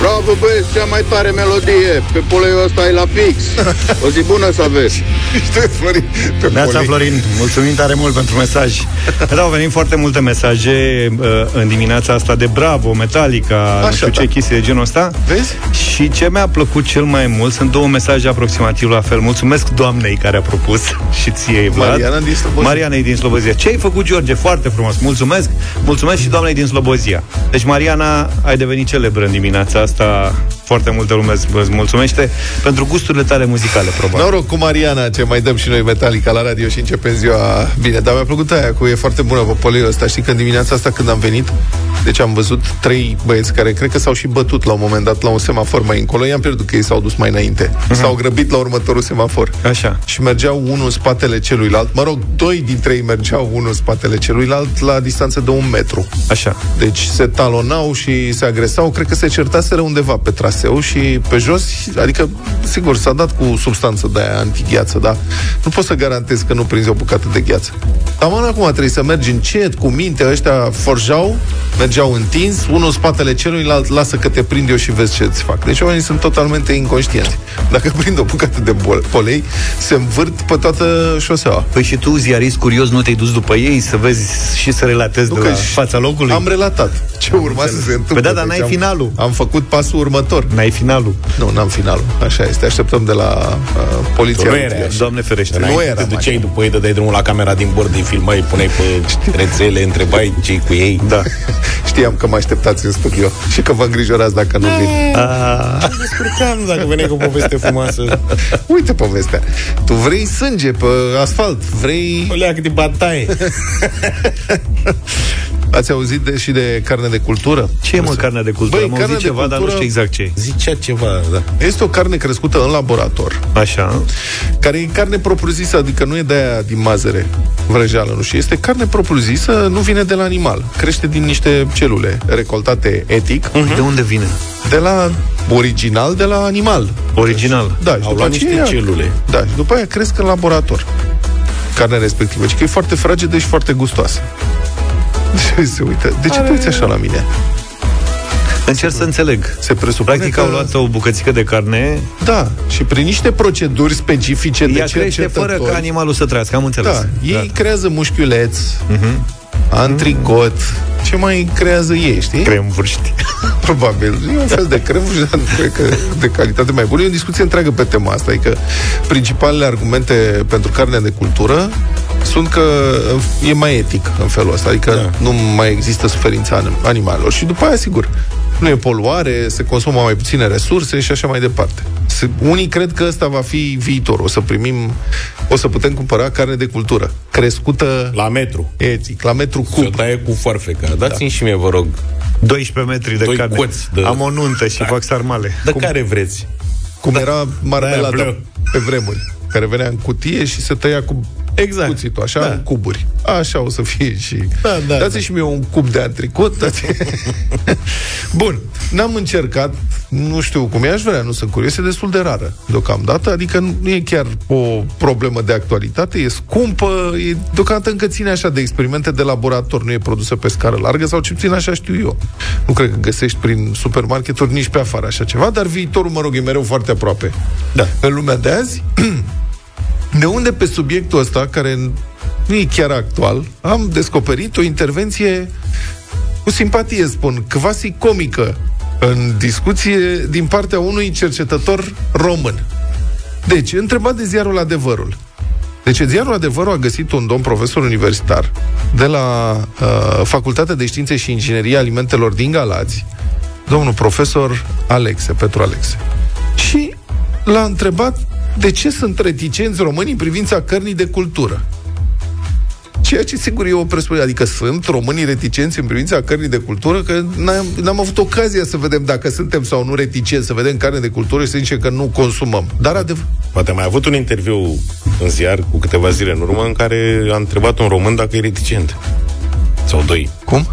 Bravo, băieți, cea mai tare melodie. Pe poleiul ăsta e la fix. O zi bună să aveți. Știu, Florin, pe Neața polei. Florin, mulțumim tare mult pentru mesaj. Da, au venit foarte multe mesaje uh, în dimineața asta de Bravo, Metallica, nu Așa, știu ce da. chestii de genul ăsta. Vezi? Și ce mi-a plăcut cel mai mult sunt două mesaje aproximativ la fel. Mulțumesc doamnei care a propus și ție, Vlad. Mariana din Slobozia. Mariana din Slobozia. Ce ai făcut, George? Foarte frumos. Mulțumesc. Mulțumesc și doamnei din Slobozia. Deci, Mariana, ai devenit celebră în dimineața asta. Foarte multă lume îți îți mulțumește pentru gusturile tale muzicale, probabil. Noroc cu Mariana, ce mai dăm și noi Metallica la radio și începem ziua bine. Dar mi-a plăcut aia cu e foarte bună pe poleiul ăsta. Știi că în dimineața asta când am venit, deci am văzut trei băieți care cred că s-au și bătut la un moment dat la un semafor mai încolo. I-am pierdut că ei s-au dus mai înainte. S-au grăbit la următorul semafor. Așa. Și mergeau unul în spatele celuilalt. Mă rog, doi dintre ei mergeau unul în spatele celuilalt la distanță de un metru. Așa. Deci se talonau și se agresau, cred că se certaseră undeva pe traseu și pe jos, adică, sigur, s-a dat cu substanță de aia antigheață, dar nu pot să garantez că nu prinzi o bucată de gheață. Dar mă, acum trebuie să mergi încet, cu minte, ăștia forjau, mergeau întins, unul în spatele celuilalt, lasă că te prind eu și vezi ce îți fac. Deci oamenii sunt totalmente inconștienți. Dacă prind o bucată de bol- polei, se învârt pe toată șoseaua. Păi și tu, ziarist curios, nu te-ai dus după ei să vezi și să relatezi de că la și- fața locului? Am relatat ce urma să se întâmple. Păi da, dar Deci n-ai am- finalul. Am făcut pasul următor. N-ai finalul. Nu, n-am finalul. Așa este. Așteptăm de la uh, poliția. Nu era rutieră. așa. Doamne ferește. Nu Înainte era te mai. duceai după ei, dădeai drumul la camera din bord, îi filmai, puneai pe rețele, întrebai ce cu ei. Da. Știam că mă așteptați în studio și că vă îngrijorați dacă nu vin. A, Descurcam dacă veneai cu o poveste frumoasă. Uite povestea. Tu vrei sânge pe asfalt, vrei... O leacă de bataie. Ați auzit de, și de carne de cultură? ce e mă carnea de cultură? Băi, Am carnea auzit de ceva, dar nu cultură- știu exact ce e. Zicea ceva, da. Este o carne crescută în laborator, Așa. care e carne propriu-zisă, adică nu e de aia din mazăre vrăjeală, nu știu. Este carne propriu-zisă, nu vine de la animal. Crește din niște celule recoltate etic, De unde vine? de la original de la animal. Original. Da, și Au după luat niște aceea, celule. Da, și după aia cresc în laborator. Carnea respectivă. Și că e foarte fragedă și foarte gustoasă. Și se uită. De ce te uiți așa la mine? Încerc să înțeleg. Se presupune Practic că... au luat o bucățică de carne, Da, și prin niște proceduri specifice de ea crește fără cercetători. ca animalul să trăiască, am înțeles. Da, ei Gata. creează mușchiuleți, Mhm. antricot, ce mai creează ei, știi? Crem vârști. Probabil. E un fel de crem și dar cred că de calitate mai bună. E o discuție întreagă pe tema asta. Adică principalele argumente pentru carnea de cultură sunt că e mai etic în felul ăsta. Adică da. nu mai există suferința anim- animalelor. Și după aia, sigur, nu e poluare, se consumă mai puține resurse și așa mai departe. Se, unii cred că ăsta va fi viitor. O să primim, o să putem cumpăra carne de cultură, crescută La metru. etic, la metru Și o cub. taie cu foarfeca. Dați-mi și mie, vă rog. 12 metri de Doi carne. coți de- Am o nuntă și fac sarmale. De care vreți? Cum era Aia marmelada bleu. pe vremuri, care venea în cutie și se tăia cu Exact. cuțitul, așa, Da. în cuburi. Așa o să fie și... Da, da, dați da. și mie un cub de antricot. Dați... Bun, n-am încercat, nu știu cum e, aș vrea, nu sunt curios, e destul de rară deocamdată, adică nu e chiar o problemă de actualitate, e scumpă, e, deocamdată încă ține așa de experimente de laborator, nu e produsă pe scară largă, sau ce puțin așa știu eu. Nu cred că găsești prin supermarketuri nici pe afară așa ceva, dar viitorul, mă rog, e mereu foarte aproape. Da. În lumea de azi, de unde pe subiectul ăsta, care nu e chiar actual, am descoperit o intervenție cu simpatie, spun, quasi comică în discuție din partea unui cercetător român. Deci, întrebat de ziarul Adevărul. Deci, ziarul Adevărul a găsit un domn profesor universitar de la uh, Facultatea de Științe și Inginerie Alimentelor din Galați, domnul profesor Alexe, Petru Alexe. Și l-a întrebat de ce sunt reticenți românii în privința cărnii de cultură. Ceea ce sigur e o presupunere, adică sunt românii reticenți în privința cărnii de cultură, că n-am, n-am avut ocazia să vedem dacă suntem sau nu reticenți, să vedem carne de cultură și să zicem că nu consumăm. Dar adev- Poate mai avut un interviu în ziar cu câteva zile în urmă în care a întrebat un român dacă e reticent. Sau doi. Cum?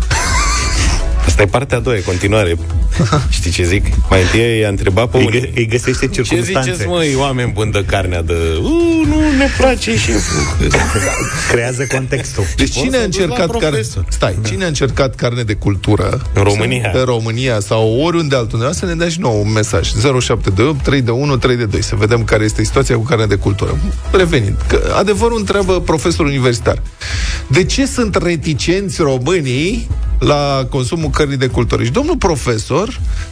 Asta e partea a doua, e continuare. Știi ce zic? Mai întâi i-a întrebat pe Îi, unii. gă- îi găsește Ce circunstanțe. ziceți, măi, oameni buni de carnea de... Uh, nu ne place șeful. Creează contextul. Deci Poți cine a să duci la încercat carne... profesor. Stai, cine a încercat carne de cultură În România. În România sau oriunde altundeva să ne dea și nouă un mesaj 0728 3 de 1 3 de 2 Să vedem care este situația cu carne de cultură Revenind, că adevărul întreabă profesor universitar De ce sunt reticenți românii la consumul cărnii de cultură? Și domnul profesor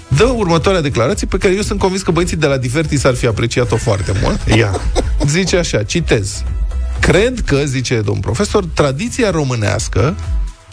dă următoarea declarație pe care eu sunt convins că băieții de la Divertis ar fi apreciat-o foarte mult Ia. Zice așa, citez. Cred că, zice domnul profesor, tradiția românească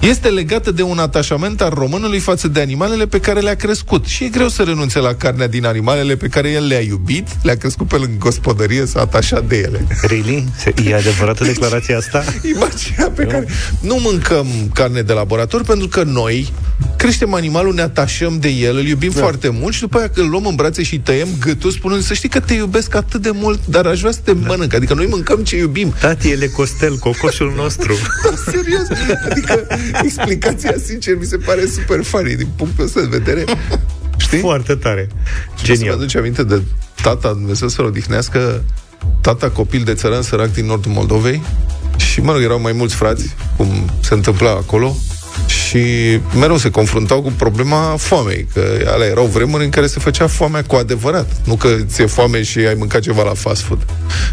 este legată de un atașament al românului față de animalele pe care le-a crescut. Și e greu să renunțe la carnea din animalele pe care el le-a iubit, le-a crescut pe lângă gospodărie, s-a atașat de ele. Really? Se- E adevărată declarația asta? Imaginea pe care... Nu mâncăm carne de laborator pentru că noi creștem animalul, ne atașăm de el, îl iubim da. foarte mult și după aia îl luăm în brațe și îi tăiem gâtul spunând să știi că te iubesc atât de mult, dar aș vrea să te da. mănânc. Adică noi mâncăm ce iubim. Tati, el e Costel, cocoșul nostru. Da, serios. Adică explicația, sincer, mi se pare super funny din punctul ăsta de vedere. Știi? Foarte tare. Și Să-mi Genial. aduce aminte de tata, Dumnezeu să-l odihnească, tata copil de țăran sărac din nordul Moldovei și, mă rog, erau mai mulți frați, cum se întâmpla acolo, și mereu se confruntau cu problema foamei, că alea erau vremuri în care se făcea foamea cu adevărat, nu că ți-e foame și ai mâncat ceva la fast food.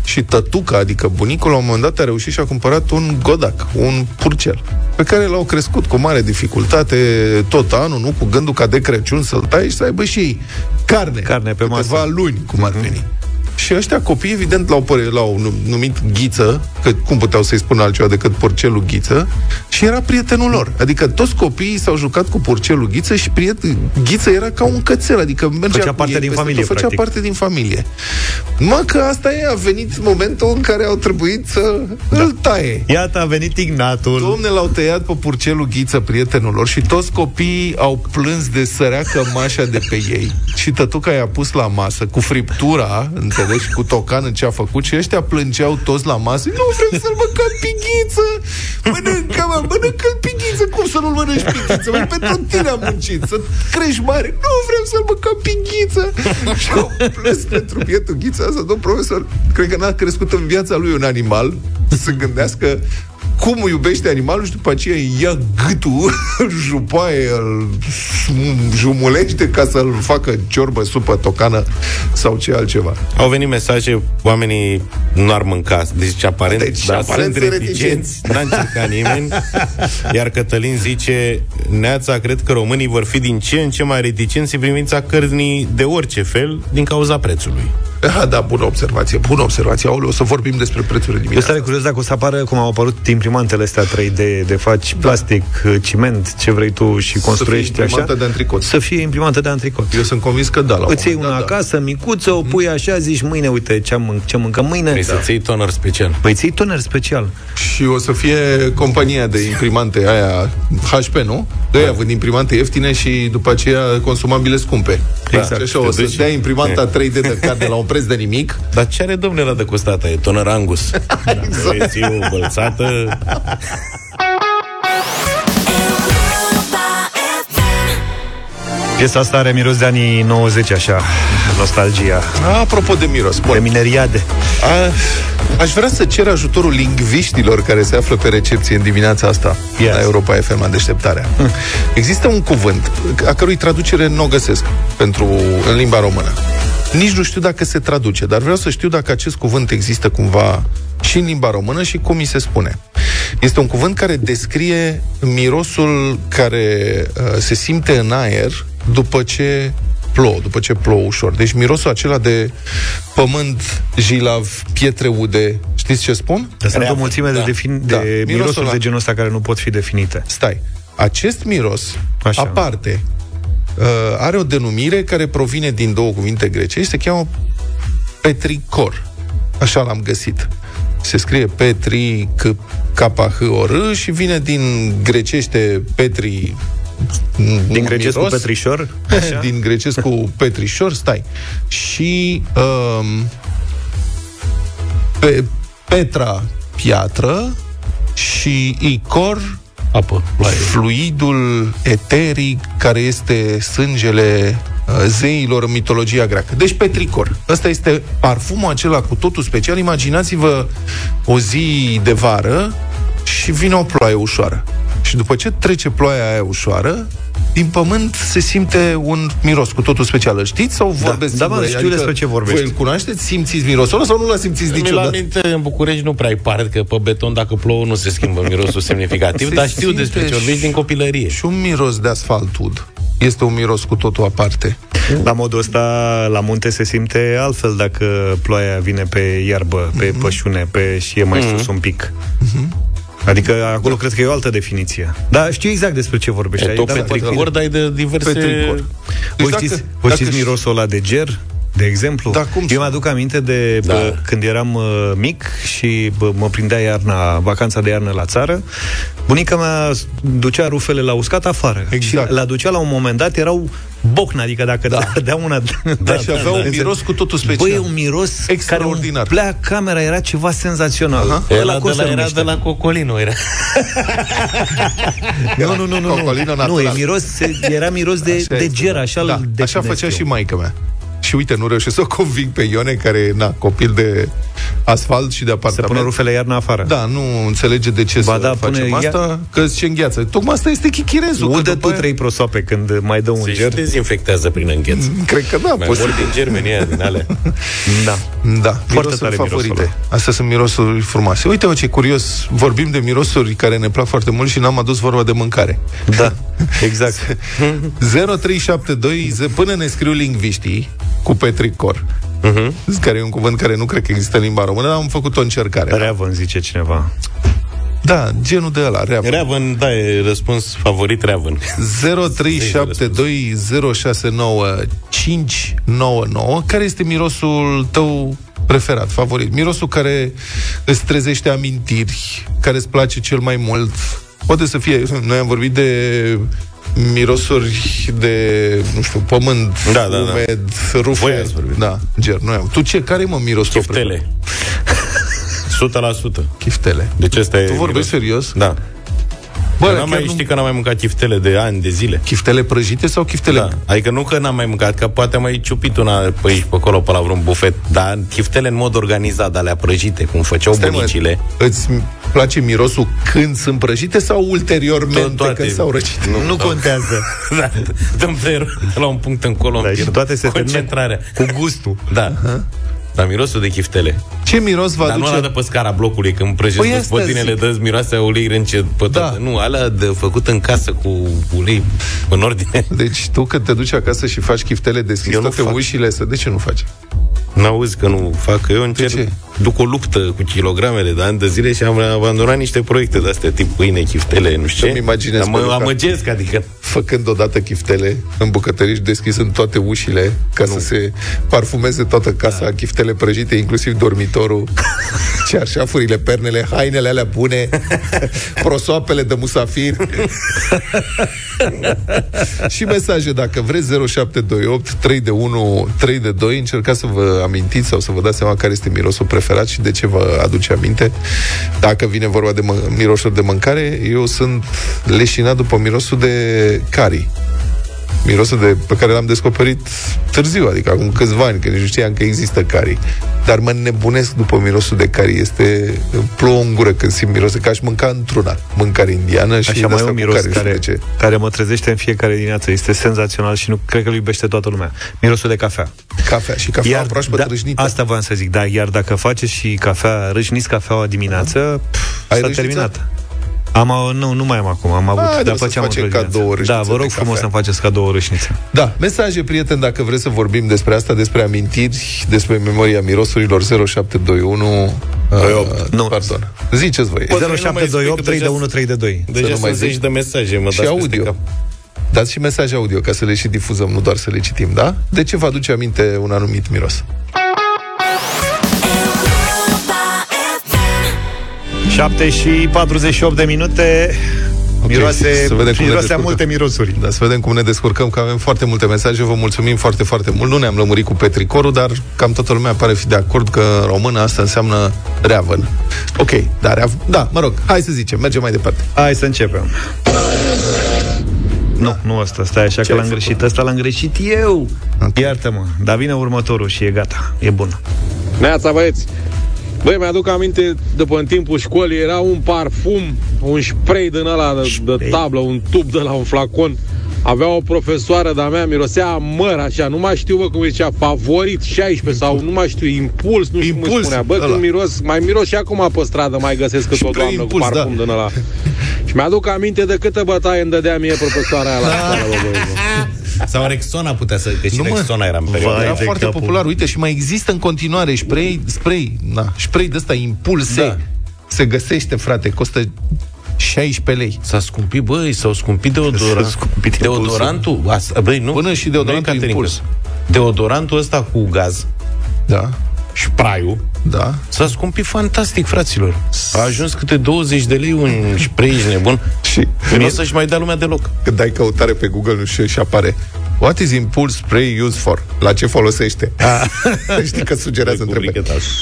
Și tătuca, adică bunicul, la un moment dat a reușit și a cumpărat un godac, un purcel, pe care l-au crescut cu mare dificultate tot anul, nu cu gândul ca de Crăciun să-l tai și să aibă și ei carne, Carne pe câteva masă. luni, cum ar veni. Și ăștia copii, evident, l-au, păre, l-au nu- numit Ghiță, că cum puteau să-i spună altceva decât Purcelul Ghiță, și era prietenul lor. Adică toți copiii s-au jucat cu Purcelul Ghiță și prieten, Ghiță era ca un cățel, adică mergea Făcea cu parte ei din peste familie, tot, făcea practic. parte din familie. Mă, că asta e, a venit momentul în care au trebuit să da. îl taie. Iată, a venit Ignatul. Domne, l-au tăiat pe purcelul Ghiță, prietenul lor, și toți copiii au plâns de sărea cămașa de pe ei. Și tătuca i-a pus la masă cu friptura, înțelegi, cu tocan în ce a făcut și ăștia plângeau toți la masă. Nu vrem să-l mâncăm pighiță! Mănâncă, mă, mănâncă-l pighiță! Cum să nu-l mănânci pighiță? Măi, pentru tine am muncit, să crești mare. Nu vrem să-l mâncăm pighiță! și au plâns pentru bietul ghiță asta, domn profesor. Cred că n-a crescut în viața lui un animal să gândească cum iubește animalul și după aceea îi ia gâtul, îl jupaie, îl jumulește ca să-l facă ciorbă, supă, tocană sau ce altceva. Au venit mesaje, oamenii nu ar mânca. Deci aparent, Deci, dar aparent sunt sunt reticenți. N-a încercat nimeni. Iar Cătălin zice, Neața, cred că românii vor fi din ce în ce mai reticenți în privința cărnii de orice fel din cauza prețului. Ah, da, bună observație, bună observație. Aoleu, o să vorbim despre prețurile Eu dimineața. stare curios dacă o să apară cum au apărut imprimantele astea 3D de faci plastic, ciment, ce vrei tu și construiești așa. imprimantă de antricot. Să fie imprimantă de antricot. Eu sunt convins că da, la un Îți iei moment una dat, da. acasă, micuță, o pui așa, zici mâine, uite ce, am, ce mâncăm mâine. Vrei să-ți iei toner special. Păi ții toner special. Și o să fie compania de imprimante aia HP, nu? De aia vând imprimante ieftine și după aceea consumabile scumpe. Exact. Și așa o Te să duci- dea imprimanta 3D de carne la un preț de nimic. Dar ce are domnule la de costat? E toner Angus. Dacă vrei să iei o bălțată, Piesa asta are miros de anii 90, așa, nostalgia. Apropo de miros, De bun. mineriade. A, aș vrea să cer ajutorul lingviștilor care se află pe recepție în dimineața asta Yes. la Europa FM în deșteptarea. Există un cuvânt a cărui traducere nu o găsesc pentru, în limba română. Nici nu știu dacă se traduce, dar vreau să știu dacă acest cuvânt există cumva și în limba română și cum mi se spune. Este un cuvânt care descrie mirosul care uh, se simte în aer după ce plouă, după ce plouă ușor. Deci mirosul acela de pământ, jilav, pietre ude, știți ce spun? Dar sunt o Reafă, mulțime de, da. defin- Da, de mirosul mirosuri ăla. de genul ăsta care nu pot fi definite. Stai. Acest miros, Așa. Așa. aparte, uh, are o denumire care provine din două cuvinte grecești, se cheamă petricor. Așa l-am găsit. Se scrie petri, c k h o r și vine din grecește petri Din grecesc cu miros, petrișor, așa? din grecesc cu petrișor, stai. Și um, pe, Petra, piatră și Icor, Apă, ploaie. fluidul eteric care este sângele uh, zeilor în mitologia greacă. Deci petricor. Ăsta este parfumul acela cu totul special. Imaginați-vă o zi de vară și vine o ploaie ușoară. Și după ce trece ploaia aia ușoară, din pământ se simte un miros cu totul special. Îl știți sau vorbesc da, mă, singuri? știu despre ce vorbești. Voi îl cunoașteți? Simțiți mirosul ăla sau nu l simțiți Mi-l niciodată? aminte, în București nu prea ai pare că pe beton, dacă plouă, nu se schimbă mirosul semnificativ, Se dar știu simte despre ce și- vorbești din copilărie. Și un miros de asfalt ud. Este un miros cu totul aparte. La modul ăsta, la munte se simte altfel dacă ploaia vine pe iarbă, pe Mhm. pășune, pe și e mai sus un pic. Adică acolo cred că e o altă definiție. Dar știu exact despre ce vorbești. E aici, tot dar- petricor, dar e de diverse... Petricor. Voi Deci știți, dacă- voi dacă știți și- mirosul ăla de ger? De exemplu, Da, cum eu să- mi-aduc aminte de Da. bă, când eram uh, mic și bă, mă prindea iarna, vacanța de iarnă la țară, bunica mea ducea rufele la uscat afară. Exact. Și la ducea la un moment dat, erau bocna, adică dacă da. dădea una... Da, și avea un miros cu totul special. Băi, e un miros Extraordinar. care umplea camera, era ceva senzațional. Aha. Era, Ăla de cum se la, era numește? de la Cocolino, era. Nu, nu, nu, nu. Cocolino Nu, natural. nu e miros, era miros de, Așa de este, ger, da. așa da, îl Așa definesc făcea eu. și maica mea. Și uite, nu reușesc să o conving pe Ione, care, na, copil de asfalt și de Se apartament. pune rufele iarna afară. Da, nu înțelege de ce Ba să da, facem pune- asta, că zice îngheață. Tocmai asta este chichirezul. că Udă după tu aia- trei prosoape când mai dă un Se și ger. dezinfectează prin îngheț. Cred că da, Mai posibil. mult din germeni aia, din alea. Da. Da, Foarte mirosuri tare favorite. mirosul Astea sunt mirosuri frumoase. Uite, o, ce curios, vorbim de mirosuri care ne plac foarte mult și n-am adus vorba de mâncare. Da, exact. 0372, ze- până ne scriu lingviștii cu petricor, Mhm. care e un cuvânt care nu cred că există în limba română, dar am făcut o încercare. Reavă îmi zice cineva. Da, genul de ăla, reavă. Reavăn, da, e răspuns favorit Reavăn. 0372069599 Care este mirosul tău preferat, favorit? Mirosul care îți trezește amintiri, care îți place cel mai mult. Poate să fie, noi am vorbit de mirosuri de, nu știu, pământ, Da, da, da. umed, Voi rufe. ați vorbit. Da, ger, noi am. Tu ce? Care mă mirosul tău preferat? Chiftele. 100%. Chiftele. Deci ăsta e Tu vorbești miros. serios? Da. Bă, Bă, chiar n-am mai, nu... știi că n-am mai mâncat chiftele de ani, de zile. Chiftele prăjite sau chiftele? Da. Adică nu că n-am mai mâncat, că poate am mai ciupit una pe aici, pe acolo, pe la vreun bufet, dar chiftele în mod organizat, alea prăjite, cum făceau Stai, mă, bunicile. îți place mirosul când sunt prăjite sau ulteriormente Tot- toate. când s-au răcit? Nu, Nu contează. da, dăm player de la un punct încolo. Da, îmi și pierd toate se termină Concentrarea. cu gustul. Da. Dar mirosul de chiftele. Ce miros va Dar nu aduce? ăla de pe scara blocului, când prăjesc Păi păi asta spotinele, zic. dă miroase a ulei rânce pe Da. toată. Nu, alea de făcut în casă cu ulei în ordine. Deci tu când te duci acasă și faci chiftele, deschizi Eu nu toate fac. ușile, să de ce nu faci? N-auzi că nu fac, că eu încerc, ce? Duc o luptă cu kilogramele de ani de zile și am abandonat niște proiecte de astea, tip pâine, chiftele, nu știu ce. Să-mi imaginez Dar pe mă Luca. amăgesc, adică Făcând odată chiftele în bucătării și deschizând toate ușile ca să se parfumeze toată casa, da. chiftele prăjite, inclusiv dormitorul, cearșafurile, pernele, hainele alea bune, prosoapele de musafir. și mesaje, dacă vreți, 0728 3 de 1 3 de 2, încercați să vă amintiți sau să vă dați seama care este mirosul preferat și de ce vă aduce aminte. Dacă vine vorba de mă- mirosuri de mâncare, eu sunt leșinat după mirosul de cari. Mirosul de, pe care l-am descoperit târziu, adică acum câțiva ani, că nici nu știam că există cari. Dar mă nebunesc după mirosul de cari. Este, îmi plouă în gură când simt mirosul, ca aș mânca într-una. Mâncare indiană și Așa de mai e asta un cu miros care, nu știu care, de ce. care mă trezește în fiecare dimineață. Este senzațional și nu cred că îl iubește toată lumea. Mirosul de cafea. Cafea și cafea proaspăt da, râșnită. asta voiam să zic, da, iar dacă faceți și cafea, râșniți cafeaua dimineață, pf, Ai s-a râșniță? terminat. Am, au- nu, nu mai am acum, am avut, Ah, dar trebuie să făceam facem într-o dimineață. cadou o Da, râșniță vă rog de frumos cafea. să-mi faceți cadou o râșniță. Da, mesaje, prieteni, dacă vreți să vorbim despre asta, despre amintiri, despre memoria mirosurilor 0721 28. Nu. Pardon. Ziceți voi. Poate nu mai 0728 explic, 3 de deja- 1 3 de 2. Deja nu mai sunt zici. zeci de mesaje, mă și dați peste audio. cap. Dați și mesaje audio ca să le și difuzăm, nu doar să le citim, da? De ce vă aduce aminte un anumit miros? 7 și 48 de minute Ok, Miroase, să vedem cum ne miroase a descurcăm. multe mirosuri. Da, să vedem cum ne descurcăm, că avem foarte multe mesaje, vă mulțumim foarte, foarte mult. Nu ne-am lămurit cu petricorul, dar cam toată lumea pare fi de acord că în română asta înseamnă reavăn. Ok, dar reav... da, mă rog, hai să zicem, mergem mai departe. Hai să începem. Nu, nu ăsta, stai așa Ce că ai l-am făcut? greșit. Ăsta l-am greșit eu. Ok. Iartă-mă. Dar vine următorul și e gata. E bun. Neața, băieți! Băi, mi-aduc aminte, după în timpul școlii, era un parfum, un spray din ăla de, de tablă, un tub de la un flacon. Avea o profesoară de-a mea, mirosea a măr, așa, nu mai știu, bă, cum zicea, favorit 16 sau nu mai știu, impuls, nu știu cum îi Impuls, spunea. Bă, ăla. când miros, mai miros și acum pe stradă, mai găsesc câte o Spray doamnă impuls, cu parfum da. din ăla. și mi-aduc aminte de câtă bătaie îmi dădea mie profesoara aia la școală, bă, băi, bă. Sau Rexona putea să... Că și Nu, mă. Rexona era în perioada Vai Era de foarte capul. popular, uite, și mai există în continuare spray, spray, na, spray de ăsta, impulse. Da. Se găsește, frate, costă 16 lei. S-a scumpit, băi, s-au scumpit deodorant. S-a scumpit deodorantul, asta, băi, nu? Până și Nu deodorantul e caterincă. Impuls. Deodorantul ăsta cu gaz, Da, spray-ul, da. s-a scumpit fantastic, fraților. A ajuns câte 20 de lei un spray, ești nebun. Și Nu o să-și mai dea lumea deloc. când dai căutare pe Google nu știu, și apare What is impulse spray used for? La ce folosește? Știi că sugerează întrebări.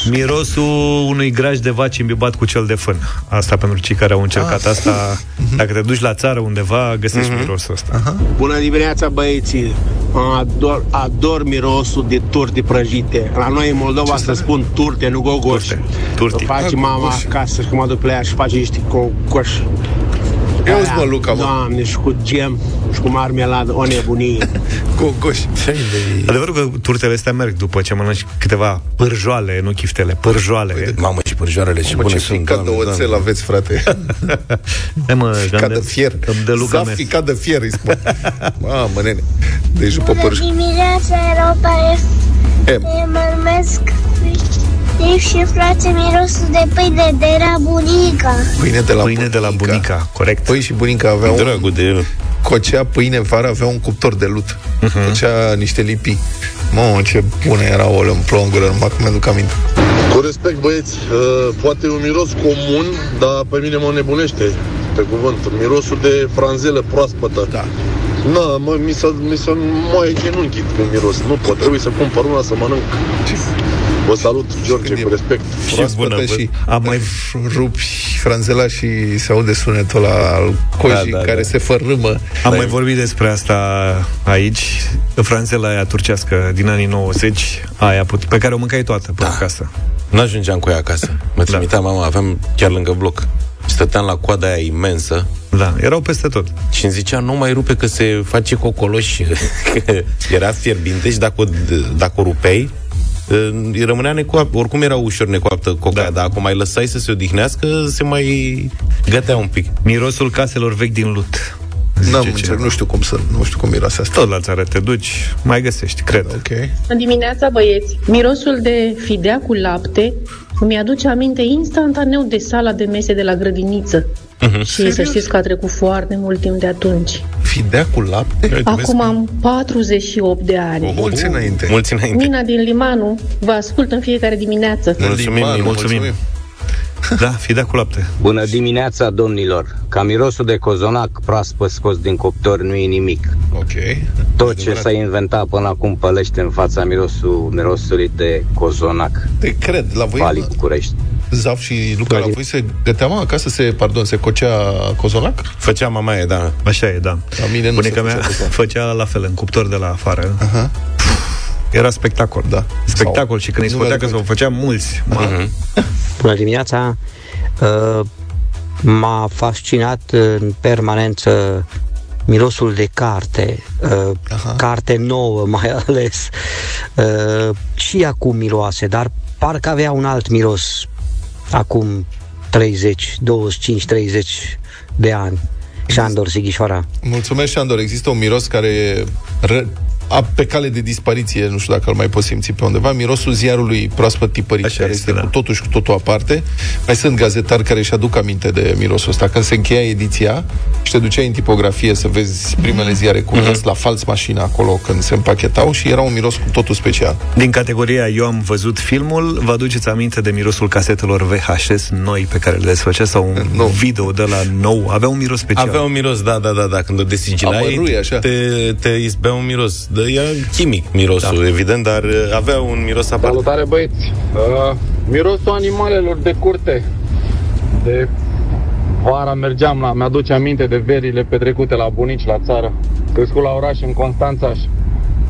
Mirosul unui graj de vaci imbibat cu cel de fân. Asta pentru cei care au încercat asta. Dacă te duci la țară undeva, găsești mirosul ăsta. Bună dimineața, băieții! Ador, ador mirosul de turte prăjite. La noi în Moldova se spun turte, nu gogoși. Turte. Turte. O face Ah, mama gogoși. acasă și când mă duc la ea și face niște gogoși. Ia uzi, mă, Luca, mă. Doamne, și cu gem și cu marmeladă, o nebunie. Gogoș. Adevărul că turtele astea merg după ce mănânci câteva pârjoale, nu chiftele, pârjoale. Mamă, și pârjoarele ce Mă, bune ce sunt, ficat de doamne, oțel doamne. aveți, frate. Hai mă, că Ca îmi de dă- fier. Îmi dă Luca Zaf mers. ficat de fier, îi spun. Mamă, nene. Deci după Bună pârj... dimineața, Europa M. FM. Mă numesc Steve și place mirosul de pâine de la bunica. Pâine de la Pâine de la bunica, corect. Păi și bunica avea un... Dragul de el. Cocea pâine în vară, avea un cuptor de lut. Mhm. Cocea niște lipii. Mă, ce bună era o în plongură, numai că mi-aduc aminte. Cu respect, băieți, uh, poate e un miros comun, dar pe mine mă nebunește, pe cuvânt. Mirosul de franzelă proaspătă. Da. Na, mă, mi se, mi se moaie genunchii cu miros. Nu pot, trebuie să cumpăr una să mănânc. Vă salut, George, Când e cu respect. Proaspătă bună, bă. și Am mai- rupi franzela și se aude sunetul ăla al cojii Da, da, care da. se fărâmă. Am mai vorbit despre asta aici, franțela aia turcească din anii 90, aia put- pe care o mâncai toată pe acasă. Nu ajungeam cu ea acasă. Mă Da. trimitea mama, aveam chiar lângă bloc. Stăteam la coada aia imensă Da, erau peste tot. și îmi zicea, nu mai rupe că se face cocoloș. Că era fierbinte și dacă o, dacă o rupeai, îi rămânea necoaptă. Oricum era ușor necoaptă coca, Da. da. dar acum mai lăsai să se odihnească, se mai gătea un pic. Mirosul caselor vechi din lut. Zice N-am cineva. încerc, nu știu cum să, nu știu cum miroase asta. Tot la țară te duci, mai găsești, cred. Ok. Bună dimineața, băieți! Mirosul de fidea cu lapte îmi aduce aminte instantaneu de sala de mese de la grădiniță. Și să știți că a trecut foarte mult timp de atunci. Fidea cu lapte? Acum am 48 de ani. Mulți înainte. Mulți înainte. Mina din Limanu vă ascult în fiecare dimineață. Mulțumim, Limanul, mulțumim. Da, fidea cu lapte. Bună dimineața, domnilor! Ca mirosul de cozonac proaspăt scos din cuptor nu e nimic. Ok. Tot ce s-a inventat până acum pălește în fața mirosul, mirosului de cozonac. Te cred, la voi, Vali București. Zaf și Luca, la voi se gătea mă, acasă, se, pardon, se cocea cozonac? Făcea mama e, da. Așa e, da. La mine nu Bunica se mea făcea asta. făcea la fel, în cuptor de la afară. Aha. Era spectacol. Da. Spectacol Sau- și când îi nu scotea mi-aduc că s-o făcea mulți. Ma, Bună dimineața! Uh, m-a fascinat în permanență mirosul de carte, uh, carte nouă mai ales. Uh, și acum miroase, dar parcă avea un alt miros acum 30, 25, 30 de ani. Șandor Sighișoara. Mulțumesc, Șandor. Există un miros care e ră, a, pe cale de dispariție, nu știu dacă îl mai poți simți pe undeva, mirosul ziarului proaspăt tipărit, Așa care este, este da. cu totul și cu totul aparte. Mai sunt gazetari care își aduc aminte de mirosul ăsta. Când se încheia ediția și te duceai în tipografie să vezi primele ziare cu mm-hmm. la fals mașină acolo când se împachetau și era un miros cu totul special. Din categoria Eu am văzut filmul, vă aduceți aminte de mirosul casetelor VHS noi pe care le desfăcea sau un Nu. video de la nou? Avea un miros special. Avea un miros, da, da, da, da. Când o desigilai, Amărui, așa. te, te izbea un miros. Da, era chimic mirosul, da. evident, dar uh, avea un miros aparte. Salutare băieți! Uh, mirosul animalelor de curte. De vara mergeam la, mi-aduce aminte de verile petrecute la bunici la țară. Crescut la oraș în Constanța și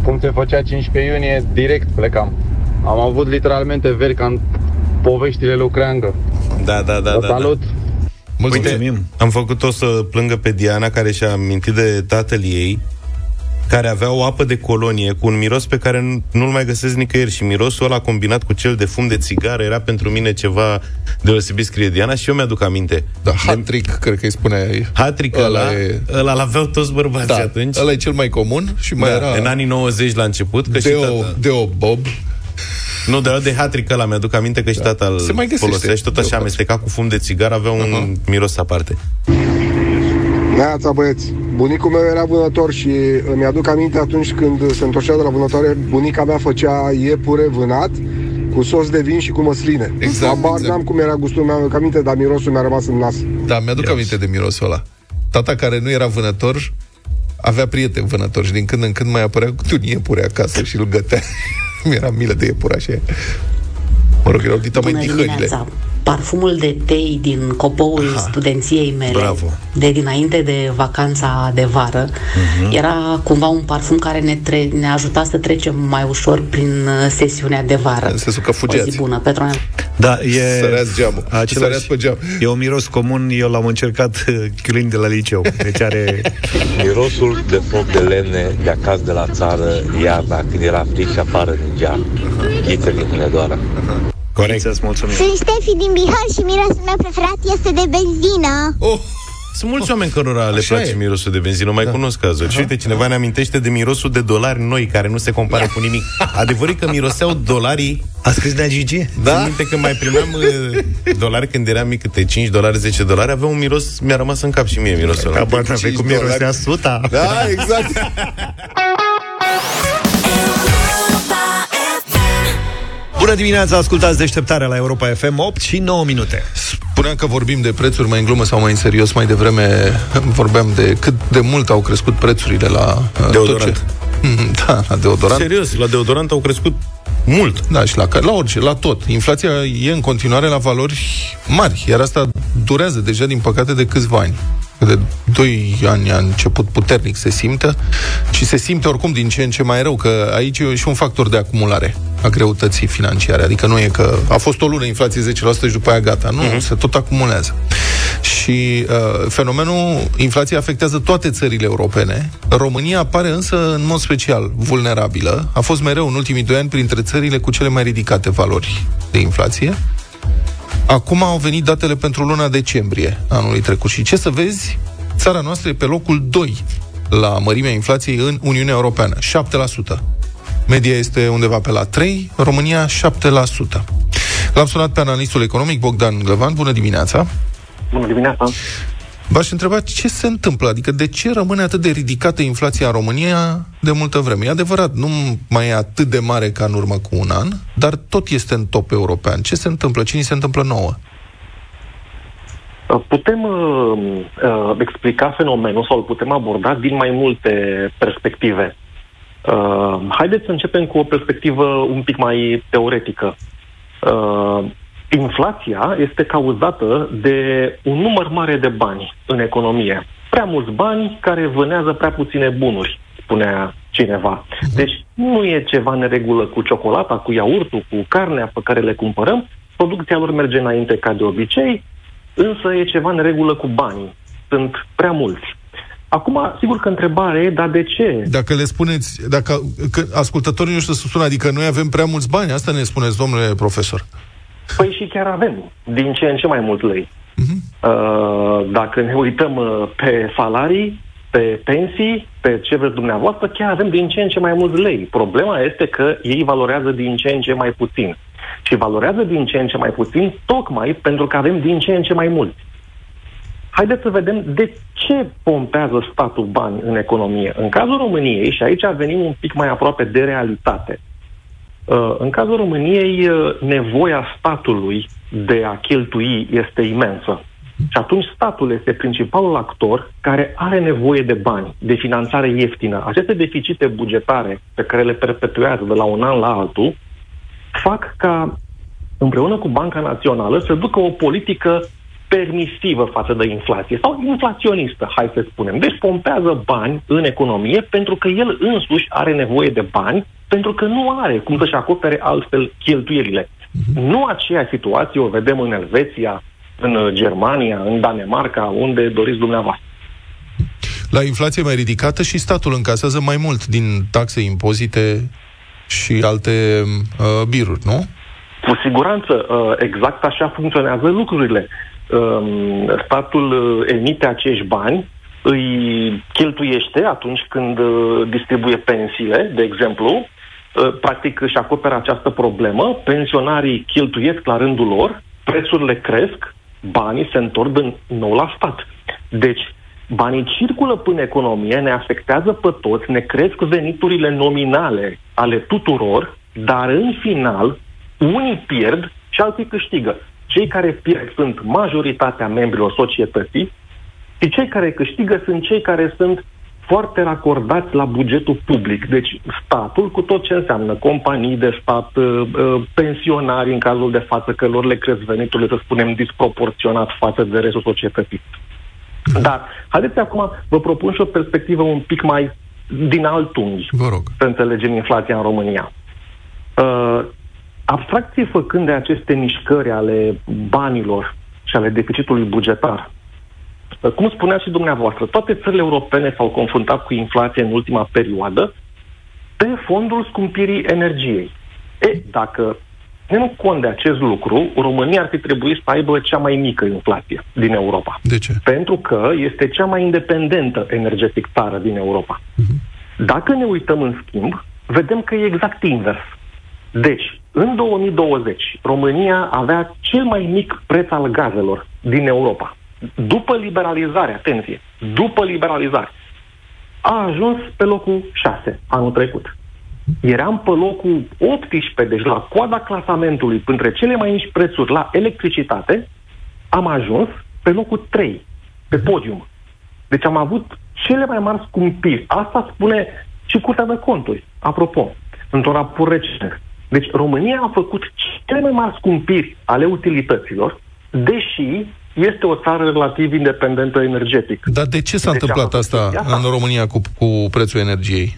cum se făcea 15 iunie, direct plecam. Am avut literalmente veri ca în poveștile lui Creangă. Da, da, da. Vă da, da. salut! Mulțumim. Am făcut-o să plângă pe Diana, care și-a amintit de tatăl ei, care avea o apă de colonie cu un miros pe care nu- nu-l mai găsesc nicăieri și mirosul ăla combinat cu cel de fum de țigară era pentru mine ceva deosebit, scrie Diana și eu mi-aduc aminte. Da, hat-trick, cred că îi spunea ei. Hatric ăla, Ăla e- ăla l-aveau toți bărbații Da, atunci. ăla e cel mai comun și mai da, era În anii 90 la început, că și Deo, tata... Deo Bob. Nu, dar de hatric ăla mi-aduc aminte că și tata îl Se mai găsește. folosea și tot așa Deo amestecat cu fum de țigară, avea un miros aparte. Neața băieți, bunicul meu era vânător și îmi aduc aminte atunci când se întorcea de la vânătoare, bunica mea făcea iepure vânat cu sos de vin și cu măsline. Exact, Habar exact. n-am cum era gustul meu, aduc aminte, dar mirosul mi-a rămas în nas. Da, mi-aduc aminte de mirosul ăla. Tata care nu era vânător, avea prieteni vânători și din când în când mai apărea cu un iepure acasă și îl gătea. Mi-era milă de iepure așa. Mă rog, erau dita mai Bună tihările. dimineața! Parfumul de tei din copoul Aha. studenției mele, Bravo. de dinainte de vacanța de vară, Mhm. era cumva un parfum care ne, tre- ne ajuta să trecem mai ușor prin uh, sesiunea de vară. În sensul că O zi fugeați. bună, Petronel. Da, e... Săreați geamul. Săreați pe geam. E un miros comun, eu l-am încercat uh, chiulind de la liceu. Deci are... Mirosul de foc de lemne de acasă de la țară, iarna, când era frig și afară din geam. Ghiță din Hunedoara. Corect. Să-ți mulțumim. Sunt Ștefi din Bihar și mirosul meu preferat este de benzină. Oh, Sunt mulți oameni cărora le Așa place e. mirosul de benzină, mai cunosc cazuri. Și uite, cineva ne amintește de mirosul de dolari noi, care nu se compară cu nimic. Adevărul e că miroseau dolarii A scris Nea Gigi? Da? minte că mai primeam uh, dolari când eram mic, câte 5 dolari, 10 dolari, avea un miros, mi-a rămas în cap și mie mirosul ăla. Habar n-am cum mirosea suta. da, exact. Bună dimineața, ascultați deșteptarea la Europa FM 8 și 9 minute. Spuneam că vorbim de prețuri mai în glumă sau mai în serios. Mai devreme vorbeam de cât de mult au crescut prețurile la uh, Deodorant. tot ce- Da, la deodorant. Serios, la deodorant au crescut mult. Da, și la, la orice, la tot. Inflația e în continuare la valori mari, iar asta durează deja, din păcate, de câțiva ani. De 2 ani a început puternic se simte și se simte oricum din ce în ce mai rău, că aici e și un factor de acumulare a greutății financiare. Adică nu e că a fost o lună inflație 10% și după aia gata. Nu, uh-huh. se tot acumulează. Și uh, fenomenul inflației afectează toate țările europene. România apare însă în mod special vulnerabilă. A fost mereu în ultimii doi ani printre țările cu cele mai ridicate valori de inflație. Acum au venit datele pentru luna decembrie anului trecut. Și ce să vezi, țara noastră e pe locul 2 la mărimea inflației în Uniunea Europeană, 7%. Media este undeva pe la 3, România 7%. L-am sunat pe analistul economic Bogdan Glăvan. Bună dimineața! Bună dimineața! V-aș întreba ce se întâmplă, adică de ce rămâne atât de ridicată inflația în România de multă vreme. E adevărat, nu mai e atât de mare ca în urmă cu un an, dar tot este în top european. Ce se întâmplă? Ce ni se întâmplă nouă? Putem uh, uh, explica fenomenul sau îl putem aborda din mai multe perspective. Uh, haideți să începem cu o perspectivă un pic mai teoretică. Uh, inflația este cauzată de un număr mare de bani în economie. Prea mulți bani care vânează prea puține bunuri, spunea cineva. Deci nu e ceva în regulă cu ciocolata, cu iaurtul, cu carnea pe care le cumpărăm. Producția lor merge înainte ca de obicei, însă e ceva în regulă cu banii. Sunt prea mulți. Acum, sigur că întrebarea e, dar de ce? Dacă le spuneți, dacă că ascultătorii nu știu să spună, adică noi avem prea mulți bani, asta ne spuneți, domnule profesor. Păi și chiar avem, din ce în ce mai mult lei. Uh, dacă ne uităm uh, pe salarii, pe pensii, pe ce vreți dumneavoastră, chiar avem din ce în ce mai mulți lei. Problema este că ei valorează din ce în ce mai puțin. Și valorează din ce în ce mai puțin tocmai pentru că avem din ce în ce mai mulți. Haideți să vedem de ce pompează statul bani în economie. În cazul României, și aici venim un pic mai aproape de realitate, uh, în cazul României, uh, nevoia statului de a cheltui este imensă. Și atunci statul este principalul actor care are nevoie de bani, de finanțare ieftină. Aceste deficite bugetare pe care le perpetuează de la un an la altul fac ca împreună cu Banca Națională să ducă o politică permisivă față de inflație sau inflaționistă, hai să spunem. Deci pompează bani în economie pentru că el însuși are nevoie de bani pentru că nu are cum să-și acopere altfel cheltuielile. Nu aceea situație o vedem în Elveția, în Germania, în Danemarca, unde doriți dumneavoastră. La inflație mai ridicată și statul încasează mai mult din taxe, impozite și alte uh, biruri, nu? Cu siguranță, uh, exact așa funcționează lucrurile. Uh, statul uh, emite acești bani, îi cheltuiește atunci când uh, distribuie pensiile, de exemplu, uh, practic își acoperă această problemă, pensionarii cheltuiesc la rândul lor, prețurile cresc, banii se întorc din nou la stat. Deci, banii circulă până economie, ne afectează pe toți, ne cresc veniturile nominale ale tuturor, dar în final, unii pierd și alții câștigă. Cei care pierd sunt majoritatea membrilor societății și cei care câștigă sunt cei care sunt foarte racordați la bugetul public. Deci statul cu tot ce înseamnă companii de stat, uh, uh, pensionari în cazul de față, că lor le cresc veniturile, să spunem, disproporționat față de restul societății. Dar, haideți acum, vă propun și o perspectivă un pic mai din alt unghi, vă rog. să înțelegem inflația în România. Uh, abstracție făcând de aceste mișcări ale banilor și ale deficitului bugetar, cum spunea și dumneavoastră, toate țările europene s-au confruntat cu inflație în ultima perioadă pe fondul scumpirii energiei. E, dacă ținem cont de acest lucru, România ar fi trebuit să aibă cea mai mică inflație din Europa. De ce? Pentru că este cea mai independentă energetic țară din Europa. Uh-huh. Dacă ne uităm în schimb, vedem că e exact invers. Deci, în 2020, România avea cel mai mic preț al gazelor din Europa după liberalizare, atenție, după liberalizare, a ajuns pe locul 6 anul trecut. Eram pe locul 18, deci la coada clasamentului, între cele mai mici prețuri la electricitate, am ajuns pe locul 3, pe podium. Deci am avut cele mai mari scumpiri. Asta spune și Curtea de Conturi, apropo, într-un raport recent. Deci România a făcut cele mai mari scumpiri ale utilităților, deși este o țară relativ independentă energetic. Dar de ce s-a deci întâmplat asta, asta în România cu, cu prețul energiei?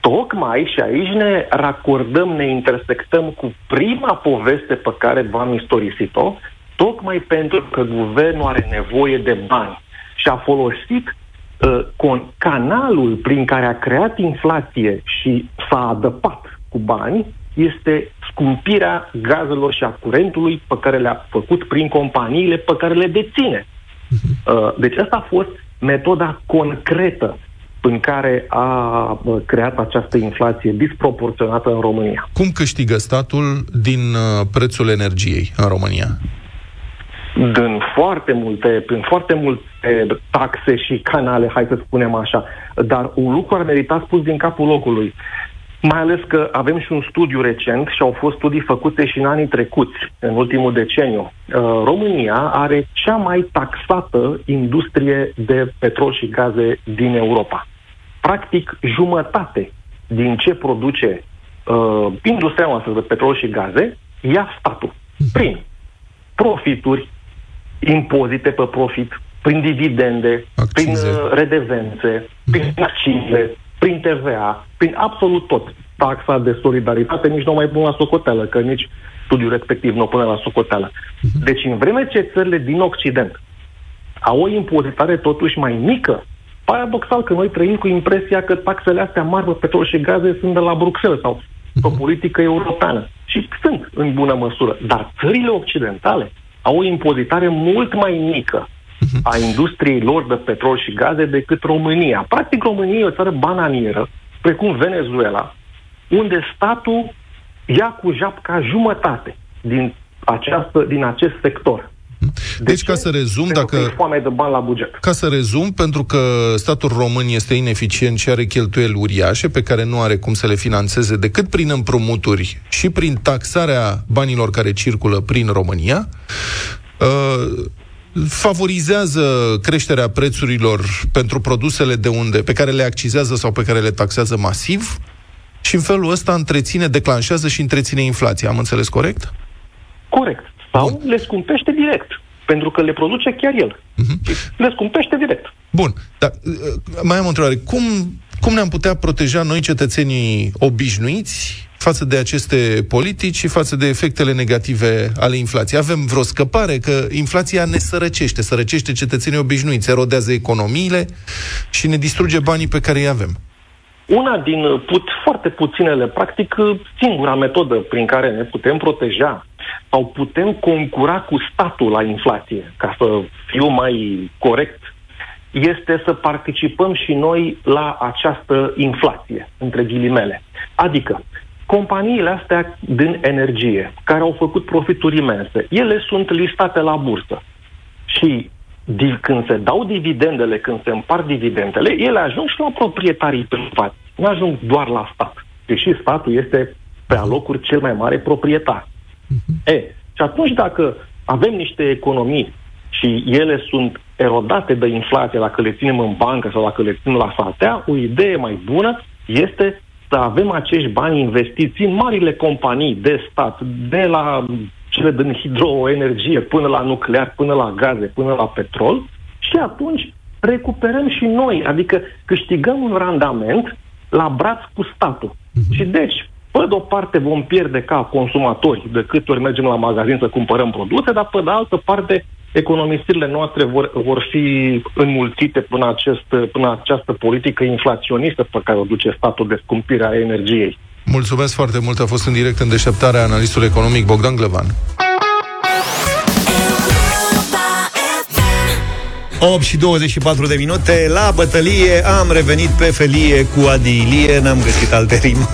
Tocmai și aici ne racordăm, ne intersectăm cu prima poveste pe care v-am istorisit-o, tocmai pentru că guvernul are nevoie de bani și a folosit uh, con- canalul prin care a creat inflație și s-a adăpat cu bani este scumpirea gazelor și a curentului pe care le-a făcut prin companiile pe care le deține. Uh, deci asta a fost metoda concretă în care a uh, creat această inflație disproporționată în România. Cum câștigă statul din uh, prețul energiei în România? Din foarte multe, prin foarte multe taxe și canale, hai să spunem așa. Dar un lucru ar merita spus din capul locului. Mai ales că avem și un studiu recent și au fost studii făcute și în anii trecuți, în ultimul deceniu. Uh, România are cea mai taxată industrie de petrol și gaze din Europa. Practic, jumătate din ce produce uh, industria noastră de petrol și gaze ia statul. Prin profituri, impozite pe profit, prin dividende, accize. prin uh, redevențe, prin accize, prin TVA, prin absolut tot. Taxa de solidaritate nici nu mai pun la socoteală, că nici studiul respectiv nu o pune la socoteală. Mhm. Deci în vreme ce țările din Occident au o impozitare totuși mai mică, paradoxal că noi trăim cu impresia că taxele astea mari pe petrol și gaze sunt de la Bruxelles sau pe mhm. politică europeană. Și sunt în bună măsură. Dar țările occidentale au o impozitare mult mai mică a industriei lor de petrol și gaze decât România. Practic, România e o țară bananieră, precum Venezuela, unde statul ia cu japca jumătate din, această, din acest sector. Deci, ca să rezum, Pentru că e dacă... foame de bani la buget. Ca să rezum, pentru că statul român este ineficient și are cheltuieli uriașe pe care nu are cum să le financeze decât prin împrumuturi și prin taxarea banilor care circulă prin România, uh, favorizează creșterea prețurilor pentru produsele de unde, pe care le accizează sau pe care le taxează masiv și în felul ăsta întreține, declanșează și întreține inflația. Am înțeles corect? Corect. Sau Bun. le scumpește direct, pentru că le produce chiar el. Uh-huh. Le scumpește direct. Bun, dar uh, mai am o întrebare. Cum, cum ne-am putea proteja noi, cetățenii obișnuiți, față de aceste politici și față de efectele negative ale inflației? Avem vreo scăpare că inflația ne sărăcește, sărăcește cetățenii obișnuiți, erodează economiile și ne distruge banii pe care îi avem. Una din uh, put, foarte puținele, practic uh, singura metodă prin care ne putem proteja sau putem concura cu statul la inflație, ca să fiu mai corect, este să participăm și noi la această inflație, între ghilimele. Adică, companiile astea din energie, care au făcut profituri imense, ele sunt listate la bursă. Și di- când se dau dividendele, când se împart dividendele, ele ajung și la proprietarii privați. Nu ajung doar la stat. Deși statul este pe alocuri cel mai mare proprietar. E, și atunci dacă avem niște economii și ele sunt erodate de inflație, dacă le ținem în bancă sau dacă le ținem la saltea, o idee mai bună este să avem acești bani investiți în marile companii de stat, de la cele din hidroenergie până la nuclear, până la gaze, până la petrol și atunci recuperăm și noi, adică câștigăm un randament la braț cu statul. Și deci, pe de o parte vom pierde ca consumatori de câte ori mergem la magazin să cumpărăm produse, dar pe de altă parte economisirile noastre vor, vor fi înmulțite până, acest, până această politică inflaționistă pe care o duce statul de scumpire a energiei. Mulțumesc foarte mult. A fost în direct în deșteptarea analistul economic Bogdan Glevan. 8 și 24 de minute La bătălie am revenit pe felie Cu Adilie, n-am găsit alte rimă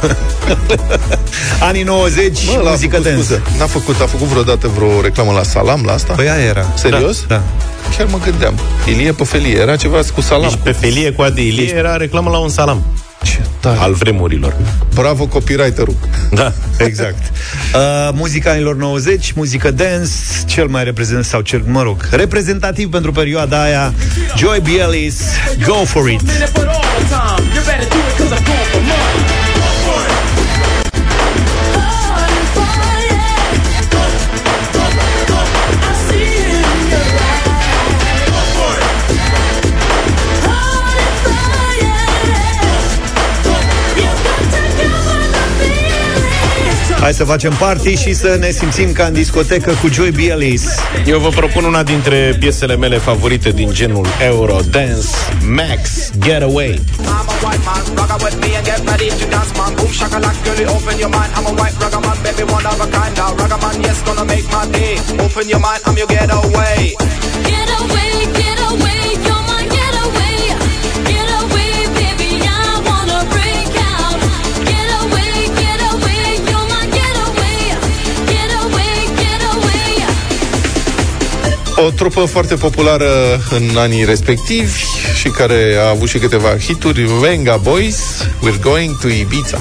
Anii 90 Bă, l-a muzică făcut, densă scuze, N-a făcut, a făcut vreodată vreo reclamă la salam la asta? Păi aia era Serios? Da, da. Chiar mă gândeam. Ilie pe felie. Era ceva cu salam. Deci pe felie cu Adi Ilie era reclamă la un salam. Ce tare. Al vremurilor. Bravo copywriterul. Da. Exact. Uh, muzica anilor 90, muzică dance, cel mai reprezentativ, sau cel, mă rog, reprezentativ pentru perioada aia, Joy B. Ellis, Go For It. Hai să facem party și să ne simțim ca în discotecă cu Joy B. Ellis. Eu vă propun una dintre piesele mele favorite din genul Euro Dance, Max, Getaway. I'm a white man, rock O trupă foarte populară în anii respectivi și care a avut și câteva hituri, Venga Boys, We're Going to Ibiza.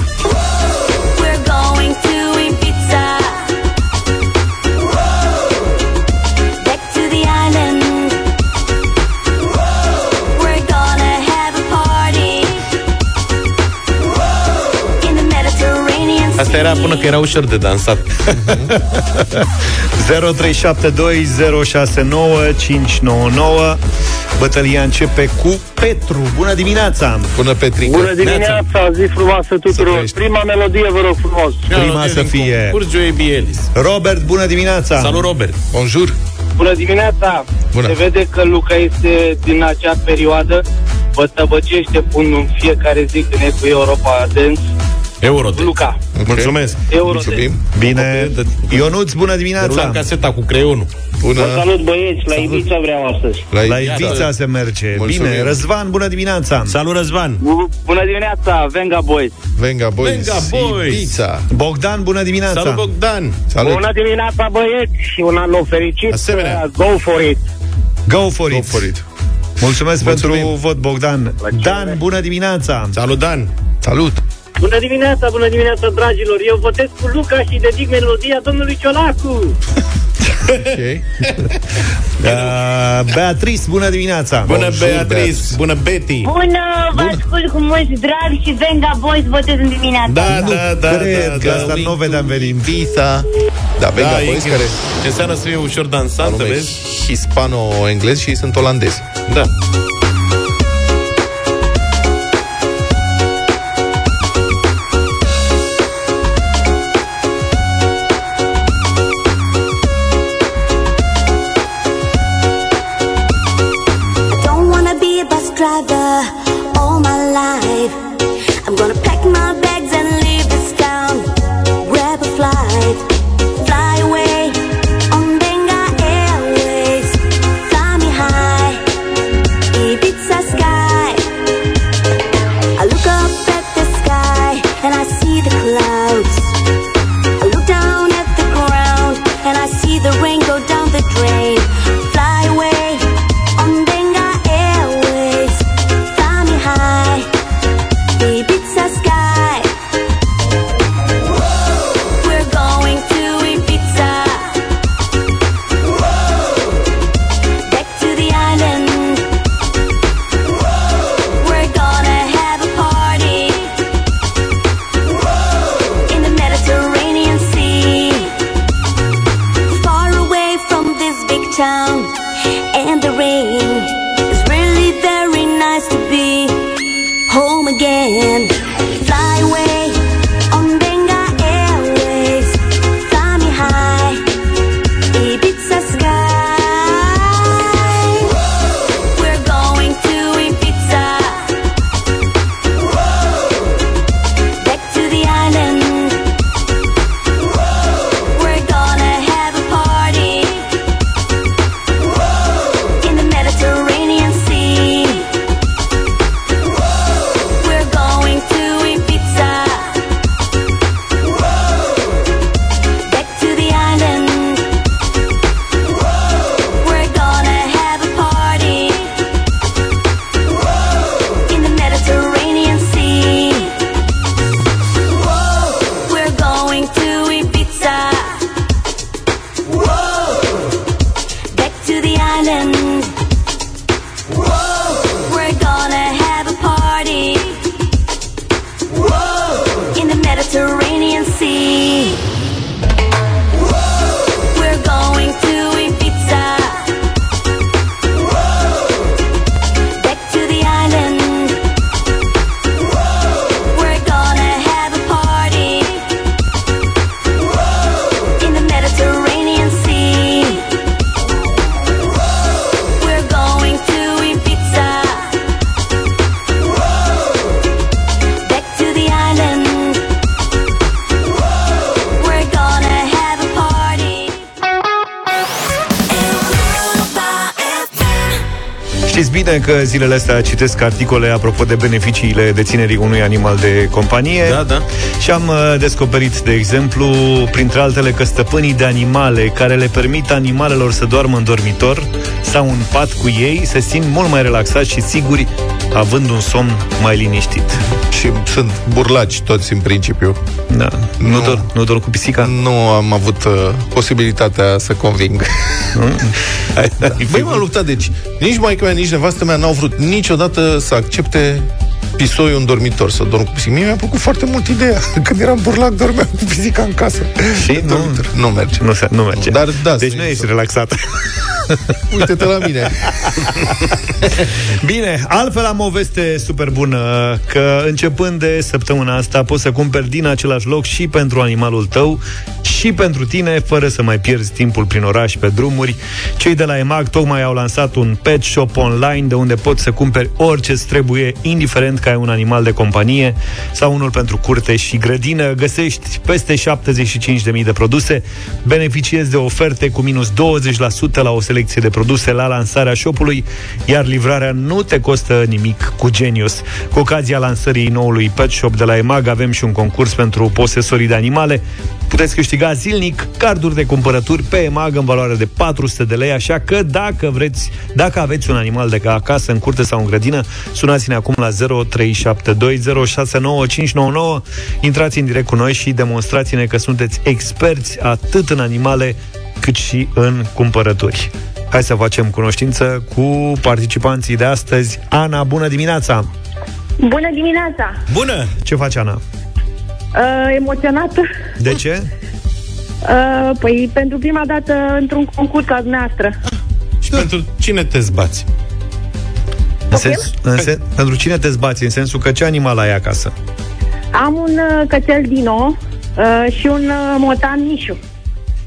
Asta era până că era ușor de dansat. 0372069599 Bătălia începe cu Petru. Bună dimineața! Bună, Petrica! Bună dimineața, zi frumoasă tuturor. Prima melodie, vă rog frumos. Prima să fie Robert, bună dimineața! Salut, Robert! Bonjour! Bună dimineața. Bună. Se vede că Luca este din acea perioadă. Vă tăbăcește până în fiecare zi când e cu Europa Dance. Eurote. Luca. Mulțumesc. Eurote. Mulțumim. Bine. Ionuț, bună Rulam dimineața! caseta cu creionul. Bună. Vă salut băieți, la Ibița vreau astăzi. La, La Ibiza. Ibița se merge. Mulțumim. Bine. Răzvan, bună dimineața! Salut, Răzvan. Bună dimineața, Venga Boys. Venga Boys. Venga Boys. Ibiza. Bogdan, bună dimineața! Salut, Bogdan. Salut. Bună dimineața băieți și un an nou fericit. Asemenea. Uh, Go for it. Go for Go it! for it. Mulțumesc Mulțumim. pentru vot, Bogdan. Dan, bună dimineața! Salut, Dan. Salut. Bună dimineața, bună dimineața, dragilor. Eu votez cu Luca și dedic melodia domnului Ciolacu. Ok. Uh, Beatrice, bună dimineața! Bună, Bonjour, Beatrice. Beatrice. Bună, Betty. Bună, vă ascult cu mult drag și Venga Boys votez în dimineața Da, asta. da, da, Cred da, că da. asta nu o vedeam venind. Ibiza. Da, Venga Da, Boys, e, care Ce înseamnă să fie ușor dansantă, anume vezi? hispano-englez și ei sunt olandezi. Da. Că zilele astea citesc articole apropo de beneficiile deținerii unui animal de companie. Da, da. Și am uh, descoperit, de exemplu, printre altele, că stăpânii de animale care le permit animalelor să doarmă în dormitor sau în pat cu ei se simt mult mai relaxați și siguri, având un somn mai liniștit. Și sunt burlaci toți în principiu. Da. Nu, nu, dor, nu dor cu pisica? Nu am avut uh, posibilitatea să conving. Băi, m-am luptat, deci nici maica mea, nici nevastă mea n-au vrut niciodată să accepte pisoiul în dormitor, să dorm cu pisica. Mie mi-a plăcut foarte mult ideea. Când eram burlac, dormeam cu pisica în casă. Și nu, nu merge. nu, se, nu merge. Dar, da, deci să- nu ești relaxat. Uite-te la mine. Bine, altfel am o veste super bună Că începând de săptămâna asta Poți să cumperi din același loc Și pentru animalul tău Și pentru tine Fără să mai pierzi timpul prin oraș Pe drumuri Cei de la EMAG tocmai au lansat un pet shop online De unde poți să cumperi orice îți trebuie Indiferent că ai un animal de companie Sau unul pentru curte și grădină Găsești peste 75.000 de produse Beneficiezi de oferte cu minus 20% la o selecție de produse la lansarea shopului, iar livrarea nu te costă nimic cu Genius. Cu ocazia lansării noului pet shop de la EMAG avem și un concurs pentru posesorii de animale. Puteți câștiga zilnic carduri de cumpărături pe EMAG în valoare de 400 de lei, așa că dacă vreți, dacă aveți un animal de acasă, în curte sau în grădină, sunați-ne acum la 0372069599, intrați în direct cu noi și demonstrați-ne că sunteți experți atât în animale cât și în cumpărături. Hai să facem cunoștință cu participanții de astăzi. Ana, bună dimineața! Bună dimineața! Bună! Ce faci, Ana? Uh, emoționată? De ce? Uh, păi, pentru prima dată într-un concurs ca dumneavoastră. Și pentru cine te zbați? În sens, în sen, pentru cine te zbați? În sensul că ce animal ai acasă? Am un uh, cățel Dino uh, și un uh, motan Mișu.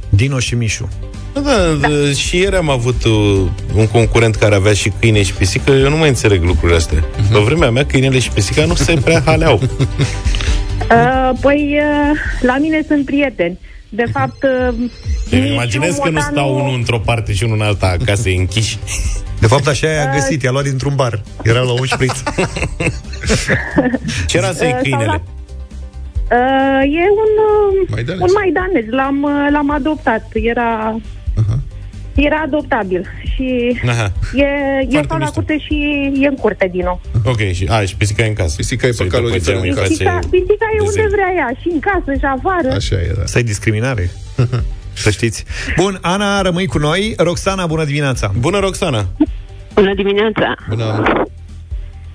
Dino și Mișu. Da, da, da. și ieri am avut uh, un concurent care avea și câine și pisică. Eu nu mai înțeleg lucrurile astea. Uh-huh. Pe vremea mea, câinele și pisica nu se prea haleau. Uh, păi, uh, la mine sunt prieteni. De fapt, uh, Deci Mișu, imaginez că nu motanul- stau unul într-o parte și unul în alta acasă închiși. De fapt, așa i-a găsit, i-a luat dintr-un bar. Era la un șpriț. Ce rasă e Uh, sau câinele? la- Uh, e un, uh, Maidanez. un maidanez. L-am, uh, l-am adoptat. Era... Era adoptabil și Aha. e, e sau la curte și e în curte din nou. Ok, și, a, și pisica e în casă. Pisica e pe calorifer în casă. Pisica, pisica e unde desenul. vrea ea, și în casă, și afară. Așa e, da. Să-i discriminare. Să știți. Bun, Ana, rămâi cu noi. Roxana, bună dimineața. Bună, Roxana. Bună dimineața! Bună.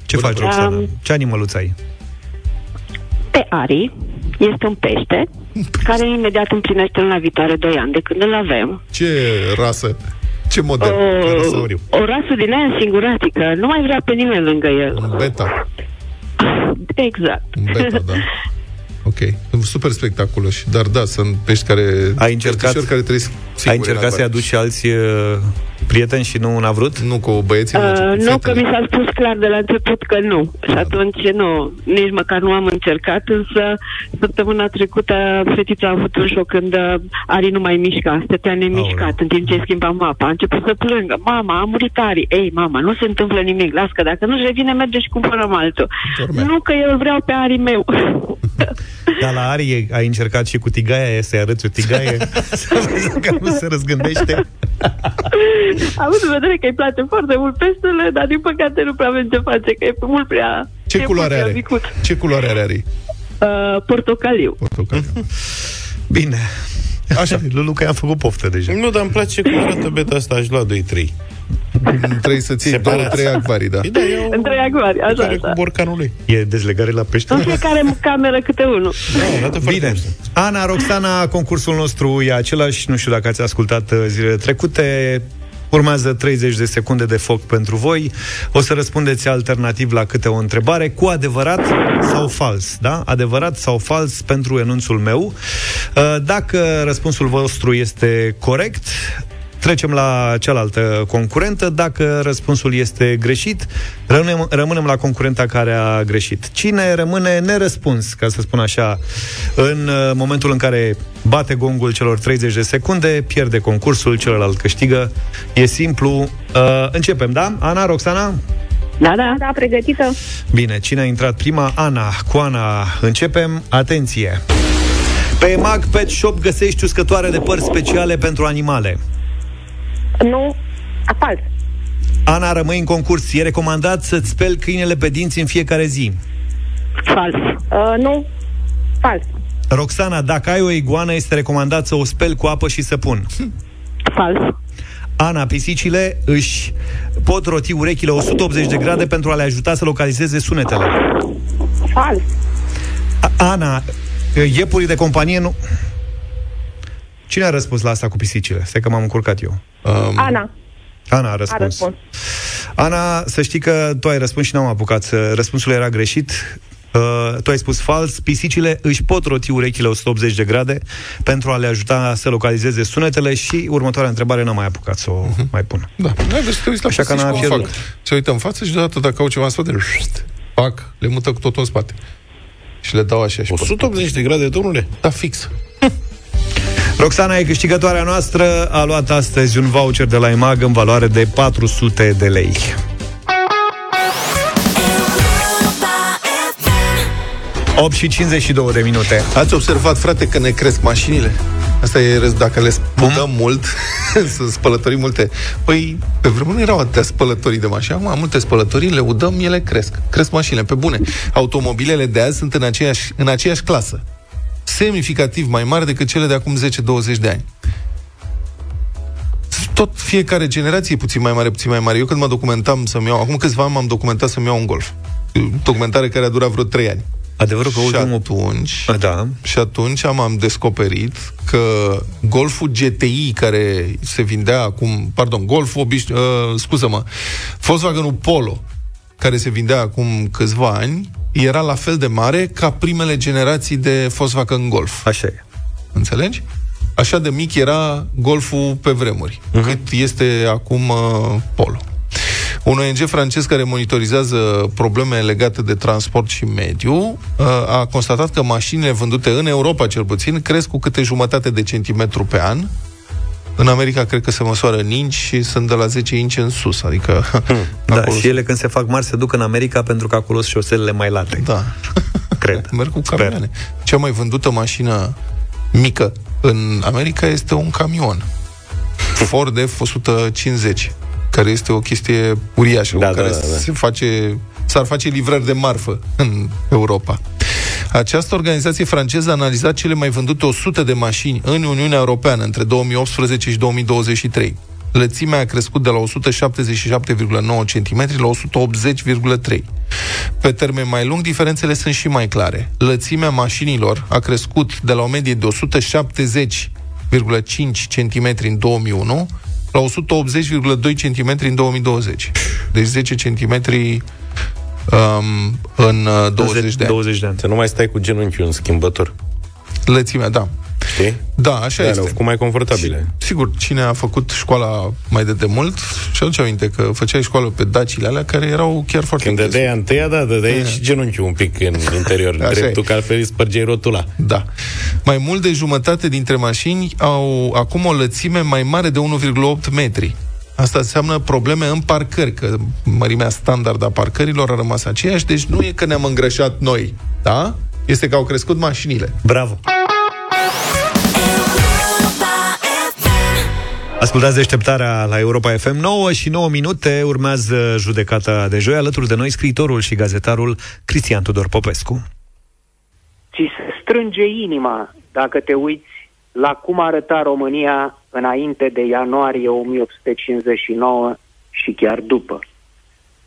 Ce faci, Roxana? Um, Ce animăluț ai? Pe Ari este un pește care imediat împlinește luna viitoare 2 ani de când îl avem. Ce rasă? Ce model? O, o rasă din aia singuratică, nu mai vrea pe nimeni lângă el. Un beta. Exact. Un beta, da. Ok. Super spectaculoși. Dar da, sunt pești care... Ai încercat, peștișori care trăiesc ai singuri încercat în să-i acvariu. aduci și alți uh, prieteni și nu n-a vrut? Nu, cu băieții Uh, nu, că mi s-a spus clar de la început că nu. Și atunci nu, nici măcar nu am încercat, însă săptămâna trecută fetița a avut un șoc când uh, Ari nu mai mișca, stătea nemișcat în timp ce schimbam mapa. A început să plângă. Mama, a murit Ari. Ei, mama, nu se întâmplă nimic. Las că dacă nu-și revine, merge și cumpărăm altul. Nu că eu îl vreau pe Ari meu. Dar la Ari ai încercat și cu tigaia aia să-i arăți o tigaie să vezi că nu se răzgândește. Având în vedere că îi place foarte mult peștele, dar din păcate nu prea avem ce face, că e mult prea... Ce e culoare mult prea are? micuț. Ce culoare are Ari? Uh, portocaliu. Portocaliu. Bine. Așa. Lulu, că i-am făcut poftă deja. Nu, dar îmi place cum arată beta asta, aș lua 2-3. Trebuie să ții două, Separați. trei acvarii, da. Da, eu În trei acvari, așa, care cu așa. borcanul lui. E dezlegare la pește? În fiecare cameră câte unul. Bine. Ana, Roxana, concursul nostru e același. Nu știu dacă ați ascultat uh, zilele trecute. Urmează 30 de secunde de foc pentru voi. O să răspundeți alternativ la câte o întrebare, cu adevărat sau fals, da? Adevărat sau fals pentru enunțul meu. Uh, Dacă răspunsul vostru este corect, Trecem la cealaltă concurentă. Dacă răspunsul este greșit, rămânem, rămânem la concurenta care a greșit. Cine rămâne nerăspuns, ca să spun așa, în uh, momentul în care bate gongul celor 30 de secunde, pierde concursul, celălalt câștigă. E simplu. Uh, începem, da? Ana, Roxana? Da, da. Da, pregătită. Bine, cine a intrat prima? Ana. Cu Ana începem. Atenție! Pe Mag Pet Shop găsești uscătoare de păr speciale pentru animale. Nu, a, fals. Ana, rămâi în concurs. E recomandat să-ți speli câinele pe dinți în fiecare zi. Fals. Uh, nu, fals. Roxana, dacă ai o iguană, este recomandat să o speli cu apă și săpun. Fals. Ana, pisicile își pot roti urechile 180 de grade pentru a le ajuta să localizeze sunetele. Fals. A- Ana, iepurii de companie nu... Cine a răspuns la asta cu pisicile? Stai că m-am încurcat eu. Um, Ana. Ana a răspuns. A răspuns. Ana, să știi că tu ai răspuns și n-am apucat. să- Răspunsul era greșit. Uh, tu ai spus fals, pisicile își pot roti urechile 180 de grade pentru a le ajuta să localizeze sunetele și următoarea întrebare n-am mai apucat să o mai pun. Da. N-ai văzut să te uiți la Așa că pisici n-a cum pierdut. fac. Se uită în față și deodată dacă au ceva în spate, șt, fac, le mută cu totul în spate. Și le dau așa și 180 de grade, domnule? Da, fix. Roxana e câștigătoarea noastră, a luat astăzi un voucher de la EMAG în valoare de 400 de lei. FM. 8 și 52 de minute. Ați observat, frate, că ne cresc mașinile? Asta e râs, dacă le spălăm mult, sunt spălătorii multe. Păi, pe vremuri nu erau atâtea spălătorii de mașini, acum multe spălătorii, le udăm, ele cresc. Cresc mașinile, pe bune. Automobilele de azi sunt în aceeași, în aceeași clasă. Semnificativ mai mari decât cele de acum 10-20 de ani. Tot fiecare generație e puțin mai mare, puțin mai mare. Eu când mă documentam să-mi iau, acum câțiva ani m-am documentat să-mi iau un Golf. Documentare care a durat vreo 3 ani. Adevărul că și ultimul... atunci, Da. și atunci am, am descoperit că Golful GTI care se vindea acum, pardon, Golful obiș, uh, scuză-mă, Volkswagenul Polo care se vindea acum câțiva ani, era la fel de mare ca primele generații de Volkswagen Golf. Așa e. Înțelegi? Așa de mic era Golful pe vremuri, uh-huh. cât este acum uh, Polo. Un ONG francez care monitorizează probleme legate de transport și mediu uh, a constatat că mașinile vândute în Europa, cel puțin, cresc cu câte jumătate de centimetru pe an. În America cred că se măsoară în inci și sunt de la 10 inci în sus, adică... Da, acolo și ele când se fac mari se duc în America pentru că acolo sunt șoselele mai late. Da. Cred. Merg cu camioane. Cea mai vândută mașină mică în America este un camion. Ford F-150, care este o chestie uriașă, Da, cu care da, da, da. se face, s-ar face livrări de marfă în Europa. Această organizație franceză a analizat cele mai vândute 100 de mașini în Uniunea Europeană între 2018 și 2023. Lățimea a crescut de la 177,9 cm la 180,3 pe termen mai lung, diferențele sunt și mai clare. Lățimea mașinilor a crescut de la o medie de 170,5 cm în 2001 la 180,2 cm în 2020. Deci 10 cm um, în uh, 20 de ani. 20 de ani. Să nu mai stai cu genunchiul în schimbător. Lățimea, da. Știi? Da, așa Da, este. le-au făcut mai confortabile. Sigur, cine a făcut școala mai de demult și aduce aminte că făceai școală pe dacile alea care erau chiar foarte Când grele. dădeai întâia, da, dădeai și genunchiul un pic în interior, Așa dreptul e. că altfel îi spărgeai rotula. Da. Mai mult de jumătate dintre mașini au acum o lățime mai mare de 1,8 metri. Asta înseamnă probleme în parcări, că mărimea standard a parcărilor a rămas aceeași, deci nu e că ne-am îngrășat noi, da? Este că au crescut mașinile. Bravo! Ascultați deșteptarea la Europa FM 9 și 9 minute urmează judecata de joi alături de noi scriitorul și gazetarul Cristian Tudor Popescu. ți se strânge inima dacă te uiți la cum arăta România înainte de ianuarie 1859 și chiar după.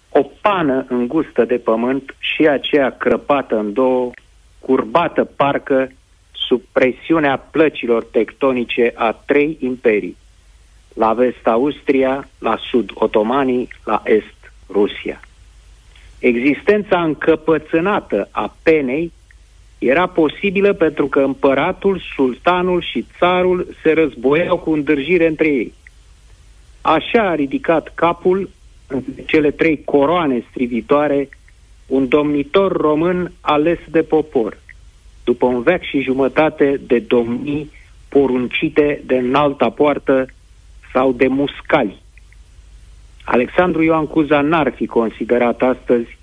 O pană îngustă de pământ și aceea crăpată în două, curbată parcă sub presiunea plăcilor tectonice a trei imperii. La vest Austria, la sud otomanii, la est Rusia. Existența încăpățânată a penei era posibilă pentru că împăratul, sultanul și țarul se războiau cu îndârjire între ei. Așa a ridicat capul în cele trei coroane strivitoare un domnitor român ales de popor, după un veac și jumătate de domnii poruncite de înalta poartă sau de muscali. Alexandru Ioan Cuza n-ar fi considerat astăzi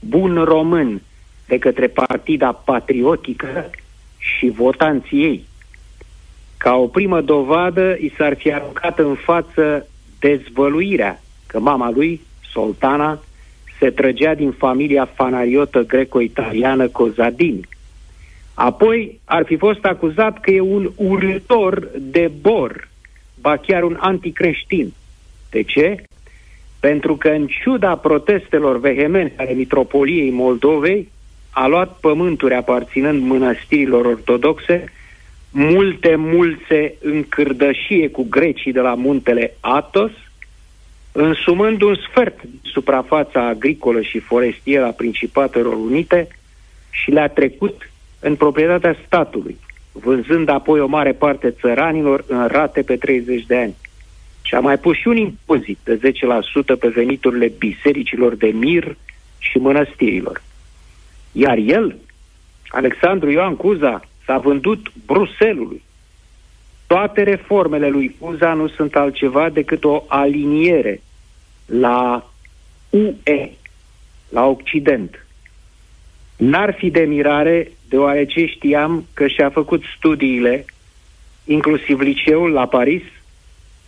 bun român de către partida patriotică și votanții ei. Ca o primă dovadă, i s-ar fi aruncat în față dezvăluirea că mama lui, Soltana, se trăgea din familia fanariotă greco-italiană Cozadini. Apoi ar fi fost acuzat că e un urător de bor, ba chiar un anticreștin. De ce? Pentru că în ciuda protestelor vehemente ale mitropoliei Moldovei, a luat pământuri aparținând mănăstirilor ortodoxe, multe mulțe în cârdășie cu grecii de la muntele Atos, însumând un sfert din suprafața agricolă și forestieră a Principatelor Unite și le-a trecut în proprietatea statului, vânzând apoi o mare parte țăranilor în rate pe 30 de ani. Și a mai pus și un impozit de 10% pe veniturile bisericilor de mir și mănăstirilor. Iar el, Alexandru Ioan Cuza, s-a vândut Bruselului. Toate reformele lui Cuza nu sunt altceva decât o aliniere la UE, la Occident. N-ar fi de mirare, deoarece știam că și-a făcut studiile, inclusiv liceul la Paris,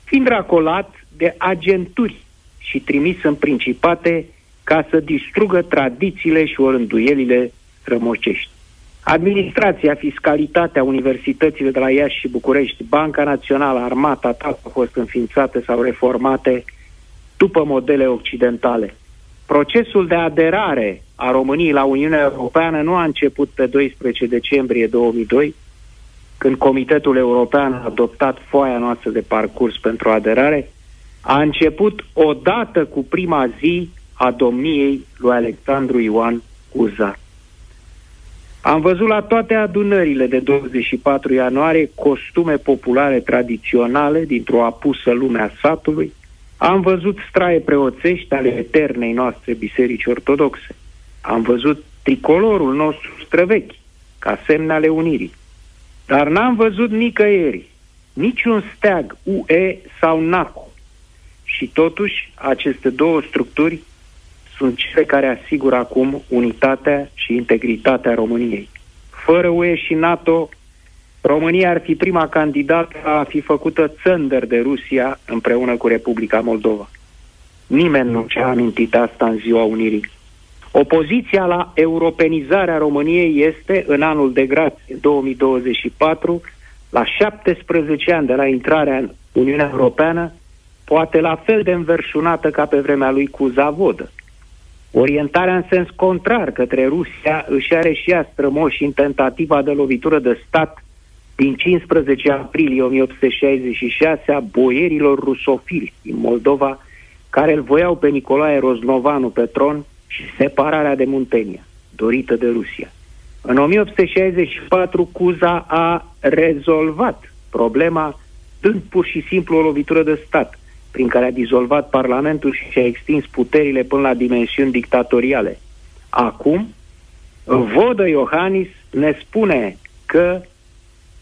fiind racolat de agenturi și trimis în principate ca să distrugă tradițiile și orânduielile strămocești. Administrația, fiscalitatea, universitățile de la Iași și București, Banca Națională, Armata, toate au fost înființate sau reformate după modele occidentale. Procesul de aderare a României la Uniunea Europeană nu a început pe 12 decembrie 2002, când Comitetul European a adoptat foaia noastră de parcurs pentru aderare, a început odată cu prima zi a domniei lui Alexandru Ioan Cuza. Am văzut la toate adunările de 24 ianuarie costume populare tradiționale dintr-o apusă lume a satului, am văzut straie preoțești ale eternei noastre biserici ortodoxe. Am văzut tricolorul nostru străvechi, ca semne ale unirii. Dar n-am văzut nicăieri, niciun steag UE sau NACO. Și totuși, aceste două structuri sunt cele care asigură acum unitatea și integritatea României. Fără UE și NATO, România ar fi prima candidată a fi făcută țăndăr de Rusia împreună cu Republica Moldova. Nimeni nu și-a amintit asta în ziua Unirii. Opoziția la europenizarea României este, în anul de grație 2024, la 17 ani de la intrarea în Uniunea Europeană, poate la fel de înverșunată ca pe vremea lui Cuzavodă. Orientarea în sens contrar către Rusia își are și ea strămoși în tentativa de lovitură de stat din 15 aprilie 1866 a boierilor rusofili din Moldova, care îl voiau pe Nicolae Roznovanu pe tron și separarea de Muntenia, dorită de Rusia. În 1864, Cuza a rezolvat problema dând pur și simplu o lovitură de stat, prin care a dizolvat Parlamentul și și-a extins puterile până la dimensiuni dictatoriale. Acum, Vodă Iohannis ne spune că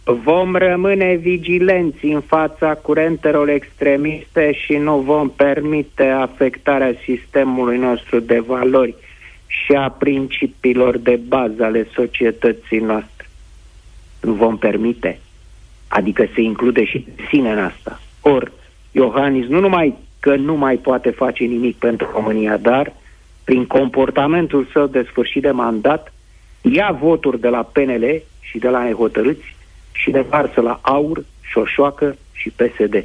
vom rămâne vigilenți în fața curentelor extremiste și nu vom permite afectarea sistemului nostru de valori și a principiilor de bază ale societății noastre. Nu vom permite. Adică se include și sine în asta. Ori, Iohannis nu numai că nu mai poate face nimic pentru România, dar prin comportamentul său de sfârșit de mandat, ia voturi de la PNL și de la nehotărâți și le varsă la AUR, Șoșoacă și PSD.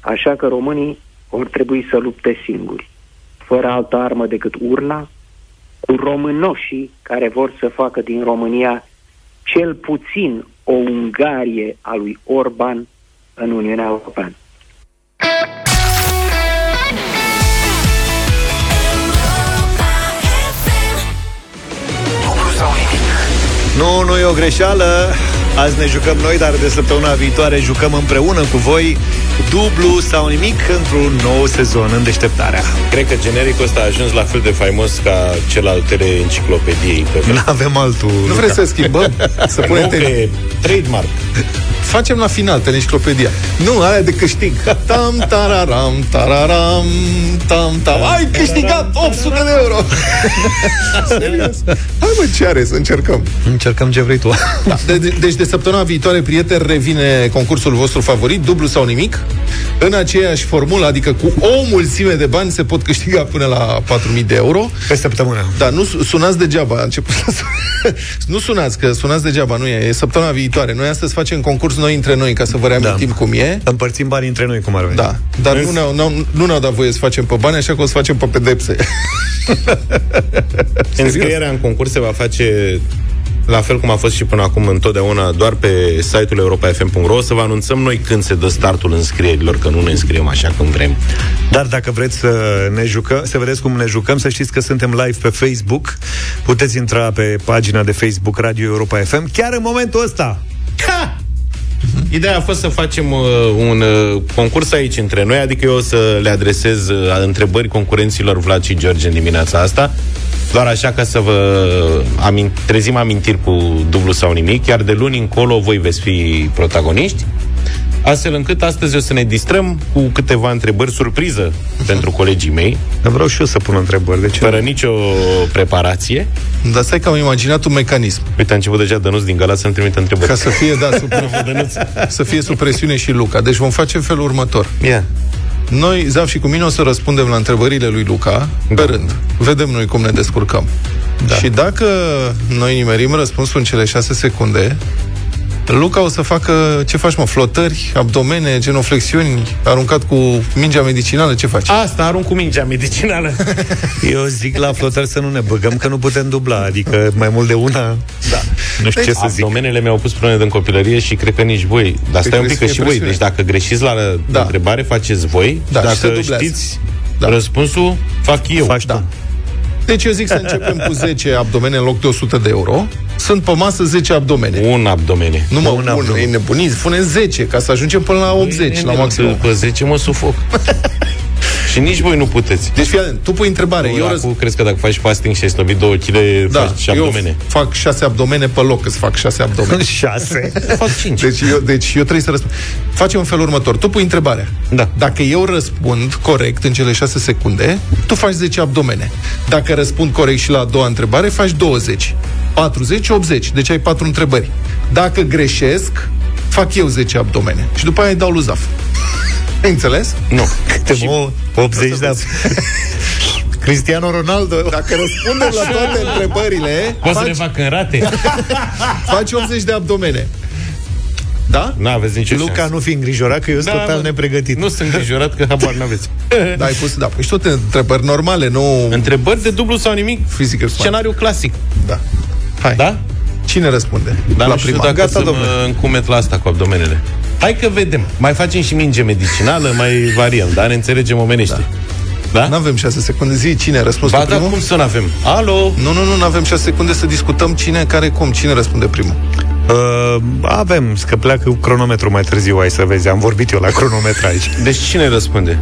Așa că românii vor trebui să lupte singuri, fără altă armă decât urna, cu românoșii care vor să facă din România cel puțin o Ungarie a lui Orban în Uniunea Europeană. Nu, nu e o greșeală. Azi ne jucăm noi, dar de săptămâna viitoare jucăm împreună cu voi dublu sau nimic într-un nou sezon în deșteptarea. Cred că genericul ăsta a ajuns la fel de faimos ca cel al teleenciclopediei. Pe Nu avem altul. Nu vrei să schimbăm? Să punem Nu, că e trademark. Facem la final teleenciclopedia. Nu, aia de câștig. Tam, tararam, tararam, tam, tam. Ai câștigat 800 de euro! Serios? Hai mă, ce are să încercăm? Încercăm ce vrei tu. Da, de, de, deci de săptămâna viitoare, prieteni, revine concursul vostru favorit, dublu sau nimic. În aceeași formulă, adică cu o mulțime de bani, se pot câștiga până la 4.000 de euro. Pe săptămână. Da, nu su- sunați degeaba, a început să sun- Nu sunați, că sunați degeaba, nu e, e săptămâna viitoare. Noi astăzi facem concurs noi între noi, ca să vă reamintim da. cum e. Împărțim banii între noi, cum ar veni. Da, dar nu ne-au, nu, nu ne-au dat voie să facem pe bani, așa că o să facem pe pedepse. Înscrierea în concurs se va face la fel cum a fost și până acum întotdeauna, doar pe site-ul europa.fm.ro, o să vă anunțăm noi când se dă startul înscrierilor, că nu ne înscriem așa când vrem. Dar dacă vreți să ne jucăm, să vedeți cum ne jucăm, să știți că suntem live pe Facebook. Puteți intra pe pagina de Facebook Radio Europa FM chiar în momentul ăsta. Ha! Ideea a fost să facem uh, un uh, concurs aici între noi, adică eu o să le adresez uh, întrebări concurenților Vlad și George în dimineața asta, doar așa ca să vă amin- trezim amintiri cu dublu sau nimic, iar de luni încolo voi veți fi protagoniști, astfel încât astăzi o să ne distrăm cu câteva întrebări surpriză pentru colegii mei. Vreau și eu să pun întrebări, de ce? Fără nicio preparație. Dar stai că am imaginat un mecanism. Uite, a început deja Dănuț din Galați să-mi trimite întrebări. Ca să fie, da, sub, să fie sub presiune și Luca. Deci vom face în felul următor. Yeah. Noi, Zaf și cu mine, o să răspundem la întrebările lui Luca pe rând. Vedem noi cum ne descurcăm. Da. Și dacă noi nimerim răspunsul în cele șase secunde, Luca o să facă, ce faci mă, flotări, abdomene, genoflexiuni, aruncat cu mingea medicinală, ce faci? Asta arunc cu mingea medicinală. Eu zic la flotări să nu ne băgăm, că nu putem dubla, adică mai mult de una, Da. nu știu ce să zic. Abdomenele mi-au pus probleme din copilărie și cred că nici voi. Dar stai un pic că crezi și că e voi. presiune. Deci dacă greșiți la da. întrebare, faceți voi. Da, și se dacă dublează. știți da. răspunsul, fac eu. Faci Da. Deci eu zic să începem cu 10 abdomene în loc de 100 de euro. Sunt pe masă 10 abdomene. Un abdomene. Nu mă, Un un, abdomen. e nebunit, spune 10, ca să ajungem până la 80, la maxim. Pe 10 mă sufoc. și nici voi nu puteți. Deci fii atent, tu pui întrebare, eu Eu răz... crezi că dacă faci fasting și ai slăbit 2 kg, Da, faci și abdomene. eu fac 6 abdomene pe loc, îți fac 6 abdomene. 6. fac 5. Deci eu, deci eu trebuie să răspund. Facem în felul următor. Tu pui întrebarea. Da. Dacă eu răspund corect în cele 6 secunde, tu faci 10 abdomene. Dacă răspund corect și la a doua întrebare, faci 20. 40, 80. Deci ai 4 întrebări. Dacă greșesc, fac eu 10 abdomene. Și după aia îi dau lui Zaf. Ai înțeles? Nu. Câte mă? 80 de Cristiano Ronaldo. Dacă răspundem la toate întrebările, Poți să faci, le fac în rate? faci 80 de abdomene. Da? Nu aveți nicio Luca, șansă. nu fi îngrijorat că eu sunt Da, total mă. nepregătit. Nu sunt îngrijorat că habar n-aveți. Da, ai pus, da. Păi și tot întrebări normale, nu Întrebări de dublu sau nimic? physical smart. Scenariu clasic. Da. Hai. Da? Cine răspunde? Dar la nu știu prima. dacă Gata, să domnule. mă încumet la asta cu abdomenele. Hai că vedem. Mai facem și minge medicinală, mai variem, dar ne înțelegem omenește. Da? Nu avem 6 secunde. Zi cine a răspuns Ba pe da, primul? cum să n-avem? Alo? Nu, nu, nu, nu avem 6 secunde să discutăm cine, care, cum, cine răspunde primul. Uh, avem, că pleacă cu cronometru mai târziu, ai să vezi. Am vorbit eu la cronometru aici. Deci cine răspunde?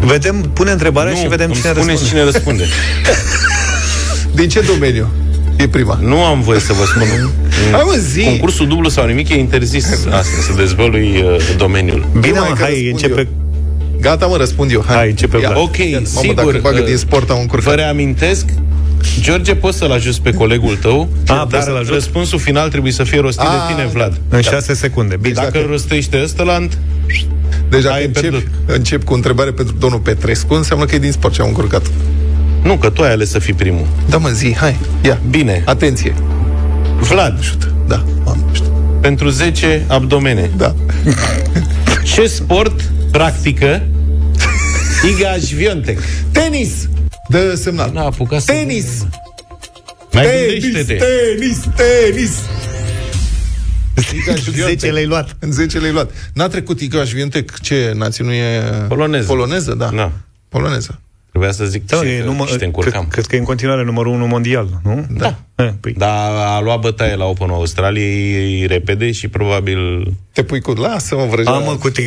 Vedem, pune întrebarea și vedem îmi cine spuneți răspunde. cine răspunde. Din ce domeniu? E prima. Nu am voie să vă spun. Hai mă, zi! Concursul dublu sau nimic e interzis asta, să dezvălui uh, domeniul. Bine, Numai mă, că hai, răspund începe... eu. Gata, mă, răspund eu. Hai, Hai, începe Ia. Vlad. Ok, Mamă, sigur. dacă bagă uh, din sport am Vă încurcat. reamintesc George, poți să-l ajuți pe colegul tău, A, pot dar să-l ajut? răspunsul final trebuie să fie rostit A, de tine, Vlad. În 6 secunde. Bine. Dacă îl rostește ăstălant, Deci dacă ai încep, pierdut. încep cu o întrebare pentru domnul Petrescu, înseamnă că e din sport ce am încurcat. Nu, că tu ai ales să fii primul. Da, mă, zi, hai, ia. Bine, Atenție. Vlad, Da, am, știu. pentru 10 abdomene. Da. Ce sport practică Iga Șviontec? Tenis! Dă semnal. N-a apucat să... Tenis! Mai Tenis, gândește-te. tenis, tenis! Iga 10 le-ai luat. În 10 le-ai luat. N-a trecut Iga Șvientec, ce nație nu e... Poloneză. Poloneză, da. Na. Poloneză. Trebuia să zic Da, și, e că- număr, și te încurcam. cred, cred că e în continuare numărul 1 mondial, nu? Da. Eh, Păi, Dar a luat bătaie la Open Australiei repede și probabil... Te pui cu... Lasă-mă, vrăjea. A, mă, cu, te,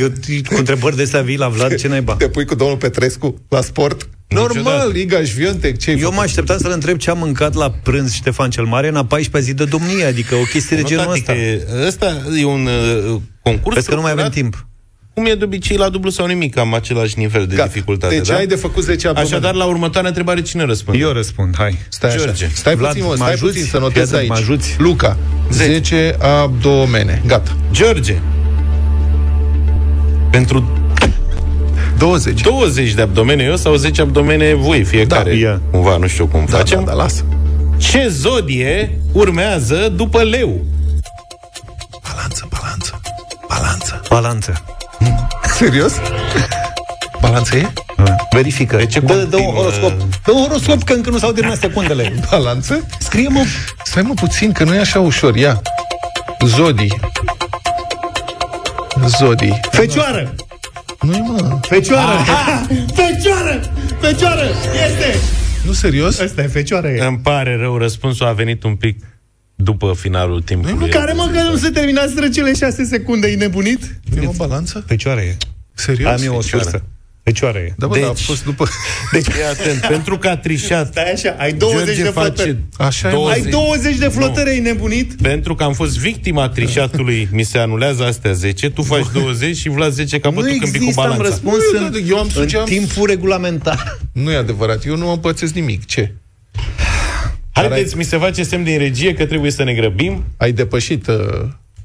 cu întrebări de astea vii la Vlad, ce naiba? Te pui cu domnul Petrescu la sport? Niciodată. Normal, Iga Șvientec, ce Eu mă așteptam să-l întreb ce a mâncat la prânz Ștefan cel Mare în a 14-a zi de domnie, adică o chestie de Nu, genul tati, ăsta. că Ăsta e un uh, concurs Vezi că nu mai avem structurat, timp. Cum e de obicei la dublu sau nimic, am același nivel de Gata. dificultate, Deci da? ai de făcut 10 abdomene. Așadar, la următoarea întrebare, cine răspunde? Eu răspund, hai. Stai așa. George. Stai Vlad, puțin, mă, mă stai ajuți? puțin să notez Fii atent, aici. mă ajuți? Luca, 10 abdomene. Gata. George. Pentru 20. 20 de abdomene eu sau 10 abdomene voi, fiecare. Da, ia. Cumva, nu știu cum Da, facem. da, da, lasă. Ce zodie urmează după leu? Balanță, balanță. Balanță. Balanță. Serios? Balanță e? Verifică. De ce dă, dă un continuă? oroscop. Dă un oroscop, că încă nu s-au terminat secundele. Balanță? Scrie, mă. Stai mă puțin, că nu e așa ușor. Ia. Zodii. Zodii. Fecioară! Nu-i mă. Fecioară! Ah, fecioară! Fecioară! Este! Nu serios? Asta e fecioară. E. Îmi pare rău, răspunsul a venit un pic după finalul timpului. Care mă, că nu se terminaseră cele șase secunde, e nebunit? E o balanță? Fecioară e. Serios? Am eu o Fecioară. sursă. Fecioară e. Da, bă, Deci- dar a fost după... Deci, Fii atent, pentru că a trișat stai așa, ai 20 George de face flotări. Așa e, mă. 20. Ai 20 de flotări, ai nebunit? Pentru că am fost victima trișatului, mi se anulează astea 10, tu faci 20 și Vlad 10 că a Nu bătut când pic cu există, am balanța. răspuns Nu, eu- în, eu am în sugeam- timpul regulamentar. Nu e adevărat, eu nu mă pățesc nimic. Ce? Haideți, mi se face semn din regie că trebuie să ne grăbim. Ai depășit uh,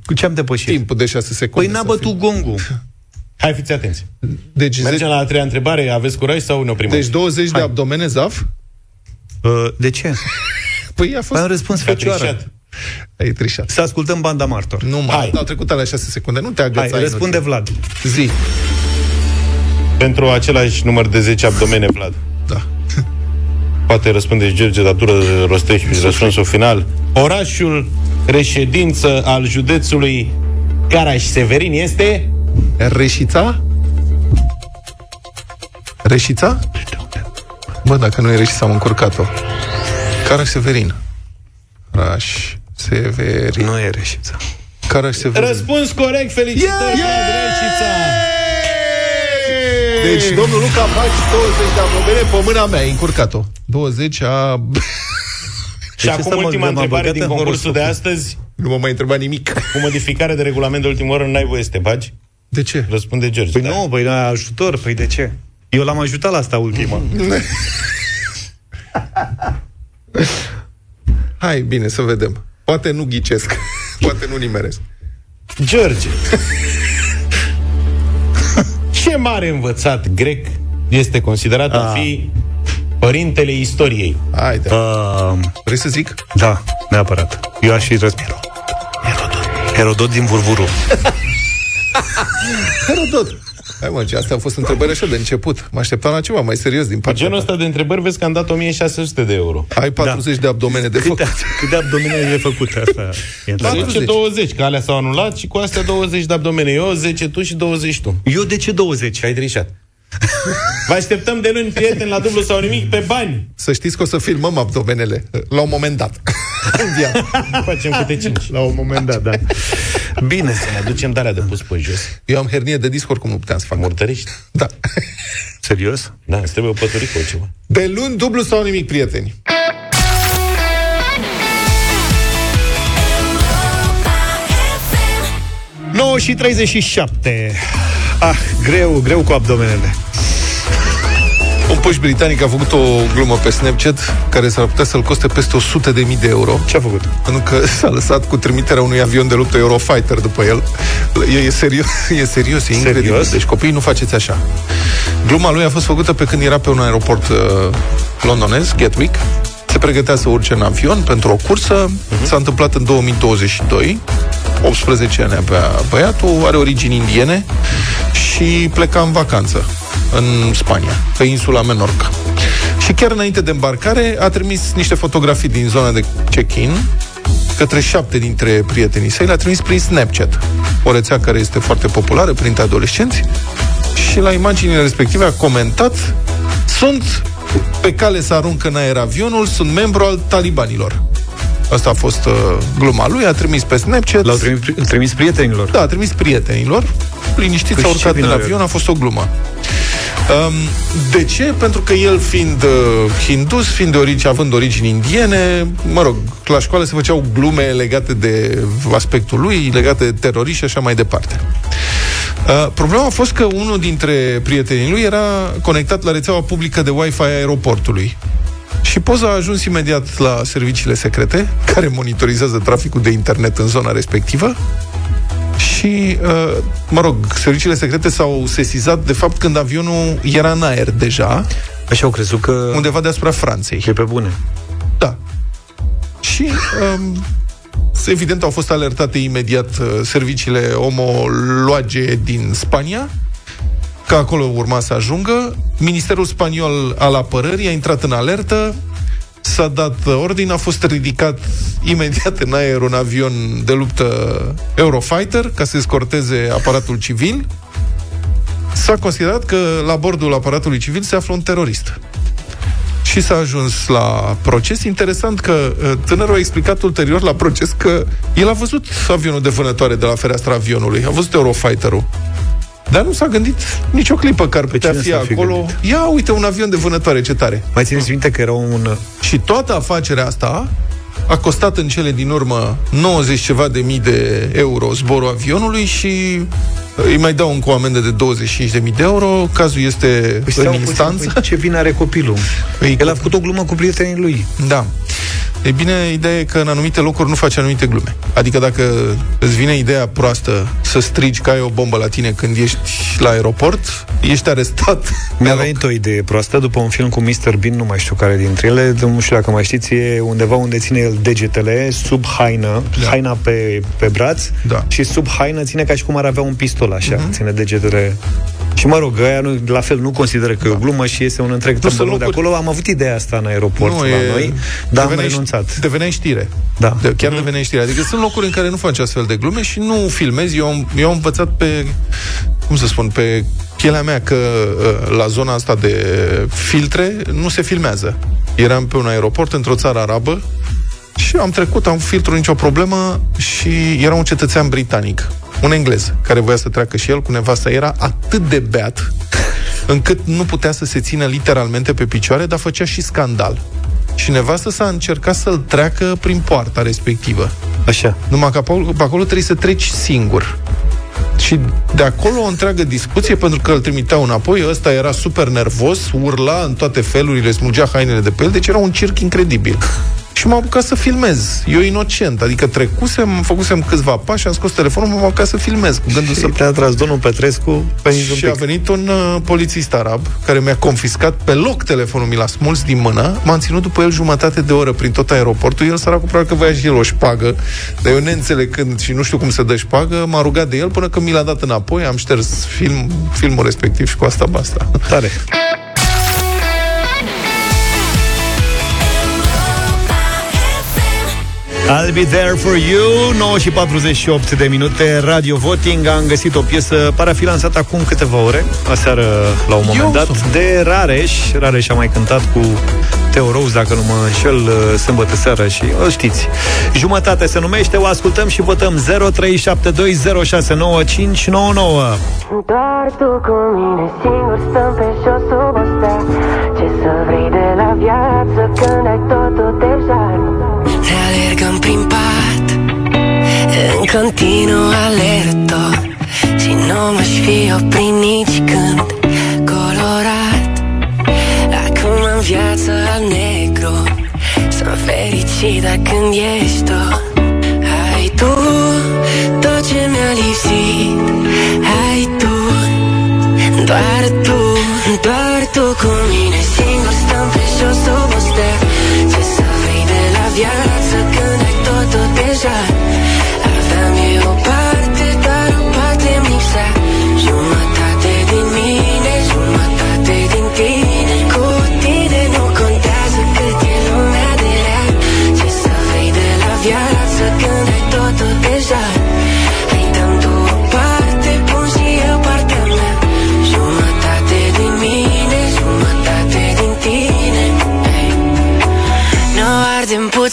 Cu ce am depășit? timpul de 6 secunde. Păi n-a să bătut gongul. Hai, fiți atenți. fii. Deci, Mergem ze- la a treia întrebare, aveți curaj sau ne oprim? deci 20 de abdomene zaf? Uh, de ce? Păi a fost... Am răspuns A fecioară. trișat. Ai trișat. Să ascultăm banda martor. Nu, mă, Hai. au trecut alea 6 secunde. Nu te agăța. Hai, răspunde inutil. Vlad. Zi. Pentru același număr de 10 abdomene, Vlad. Da. Poate răspunde George, dar tu ră- rostești răspunsul final. Orașul reședință al județului Caraș-Severin este... Reșița? Reșița? Bă, dacă nu e Reșița, am încurcat-o. Caraș Severin. Raș Severin. Nu e reșița. Caraș Severin. Răspuns corect, felicitări, Vlad Reșița! Deci, domnul Luca, faci 20 de abdomene pe mâna mea, ai încurcat-o. 20 a... Și ce acum să mă- ultima m-am întrebare băgat din în concursul horoscop? de astăzi. Nu mă mai întreba nimic. Cu modificare de regulament de ultimă oră, n-ai voie să te bagi? De ce? Răspunde George. Păi da. nu, păi nu ai ajutor, păi de ce? Eu l-am ajutat la asta ultima. Hai, bine, să vedem. Poate nu ghicesc. Poate nu nimeresc. George. Ce mare învățat grec este considerat a Ah. fi părintele istoriei? Haide. Uh, Vrei să zic? da, neapărat. Eu aș fi răspuns. Herodot. Herodot din Vurvuru. Herodot. Hai mă, ce astea au fost întrebări așa de început. Mă așteptam la ceva mai serios din Pe partea genul ta. ăsta de întrebări vezi că am dat 1600 de euro. Ai 40 de abdomene de Câte, făcut. câte abdomene e făcut asta? E întrebarea. 10, 20, că alea s-au anulat și cu astea 20 de abdomene. Eu 10 tu și 20 tu. Eu de ce 20? Ai trișat. Vă așteptăm de luni, prieteni, la dublu sau nimic, pe bani. Să știți că o să filmăm abdomenele la un moment dat. În viață. Facem câte 5. La un moment dat, da. Bine. Să ne aducem darea de pus pe jos. Eu am hernie de disc, oricum nu puteam să fac. Murdărești? Da. Serios? Da, îți trebuie o păturică o ceva. De luni, dublu sau nimic, prieteni. 9 și 37. Ah, greu, greu cu abdomenele. Un puș britanic a făcut o glumă pe Snapchat care s-ar putea să-l coste peste 100 de mii de euro. Ce a făcut? Pentru că s-a lăsat cu trimiterea unui avion de luptă Eurofighter după el. E, e serios, e serios, e incredibil. Serios? Deci copiii nu faceți așa. Gluma lui a fost făcută pe când era pe un aeroport uh, londonez, Gatwick. Se pregătea să urce în avion pentru o cursă. Uh-huh. S-a întâmplat în 2022. 18 ani avea băiatul, are origini indiene și pleca în vacanță în Spania, pe insula Menorca. Și chiar înainte de îmbarcare a trimis niște fotografii din zona de check-in către șapte dintre prietenii săi, le-a trimis prin Snapchat, o rețea care este foarte populară printre adolescenți, și la imaginile respective a comentat sunt pe cale să aruncă în aer avionul, sunt membru al talibanilor. Asta a fost uh, gluma lui, a trimis pe Snapchat. L-au trimis, trimis prietenilor. Da, a trimis prietenilor. Liniștit, Păi s-a și ce urcat în vină are? avion, a fost o glumă. Um, de ce? Pentru că el fiind uh, hindus, fiind de origine, având origini indiene, mă rog, la școală se făceau glume legate de aspectul lui, legate de teroriști și așa mai departe. Uh, problema a fost că unul dintre prietenii lui era conectat la rețeaua publică de Wi-Fi a aeroportului. Și poza a ajuns imediat la serviciile secrete, care monitorizează traficul de internet în zona respectivă. Și, uh, mă rog, serviciile secrete s-au sesizat, de fapt, când avionul era în aer deja, Așa au crezut că... undeva deasupra Franței. E pe bune. Da. Și, um, evident, au fost alertate imediat uh, serviciile omologe din Spania, că acolo urma să ajungă. Ministerul Spaniol al Apărării a intrat în alertă, s-a dat ordin, a fost ridicat imediat în aer un avion de luptă Eurofighter ca să escorteze aparatul civil. S-a considerat că la bordul aparatului civil se află un terorist. Și s-a ajuns la proces. Interesant că uh, tânărul a explicat ulterior la proces că el a văzut avionul de vânătoare de la fereastra avionului, a văzut Eurofighter-ul. Dar nu s-a gândit nicio clipă că ar putea cine fi s-ar fi acolo. gândit? Ia uite un avion de vânătoare, ce tare. Mai țineți minte că era un... Și toată afacerea asta a costat în cele din urmă 90 ceva de mii de euro zborul avionului și uh, îi mai dau încă o amendă de 25 de mii de euro. Cazul este Păi în stai puțin, instanță. păi ce vine are copilul? Păi, El a făcut o glumă cu prietenii lui. Da. E bine, ideea e că în anumite locuri nu faci anumite glume. Adică dacă îți vine ideea proastă să strigi că ai o bombă la tine când ești la aeroport, ești arestat. Mi-a venit o idee proastă după un film cu Mr. Bean, nu mai știu care dintre ele, de- nu știu dacă mai știți, e undeva unde ține el degetele sub haină, da. haina pe, pe braț da. și sub haină ține ca și cum ar avea un pistol așa, Mhm. uh-huh. ține degetele. Și mă rog, ăia nu, la fel nu consideră că e o glumă și iese un întreg sunt tămbălou de locuri- acolo. Am avut ideea asta în aeroport Nu, la e- noi, dar am deveneai- renunțat. Deveneai știre. Da. De, chiar deveneai știre. Adică sunt locuri în care nu faci astfel de glume și nu filmezi. Eu am, eu am învățat pe, cum să spun, pe pielea mea că uh, la zona asta de filtre nu se filmează. Eram pe un aeroport într-o țară arabă și am trecut, am filtru nicio problemă și era un cetățean britanic, un englez, care voia să treacă și el cu nevasta. Era atât de beat încât nu putea să se țină literalmente pe picioare, dar făcea și scandal. Și nevastă s-a încercat să-l treacă prin poarta respectivă. Așa. Numai că pe acolo, pe acolo trebuie să treci singur. Și de acolo o întreagă discuție, pentru că îl trimiteau înapoi, ăsta era super nervos, urla în toate felurile, smulgea hainele de pe el, deci era un circ incredibil. Și m-am apucat să filmez. Eu inocent, adică trecusem, făcusem câțiva pași, am scos telefonul, m-am apucat să filmez, cu gândul să... te-a tras domnul Petrescu pe nici un Și a pic. venit un uh, polițist arab care mi-a confiscat pe loc telefonul, mi l-a smuls din mână, m-am ținut după el jumătate de oră prin tot aeroportul, el săracul probabil că voia și el o șpagă, dar eu neînțelegând și nu știu cum să dă șpagă, m-a rugat de el până când mi l-a dat înapoi, am șters film, filmul respectiv și cu asta basta. Tare. I'll be there for you. 9 și 48 de minute Radio Voting. Am găsit o piesă Pare a fi lansată acum câteva ore Aseară la un moment Eu dat sunt. De Rareș. Rareș a mai cântat cu Teo Rose Dacă nu mă înșel uh, Sâmbătă seara și o știți. Jumătate se numește O ascultăm și votăm 0372069599 Doar tu cu mine singur stăm pe jos sub o stea. Ce să vrei de la viață când ai totul deja Te alergăm prin pat În continuu alertă. Și nu m-aș fi oprit nici când Colorat. Acum în viață al negru Sunt fericit dar când ești tu Ai tu tot ce mi-a lipsit Ai tu, doar tu, doar tu cu mine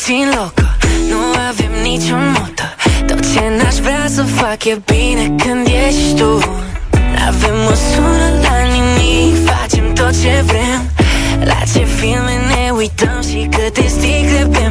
puțin locă Nu avem niciun motă Tot ce n-aș vrea să fac e bine când ești tu. Avem măsură la nimic Facem tot ce vrem. La ce filme ne uităm Și câte sticle bem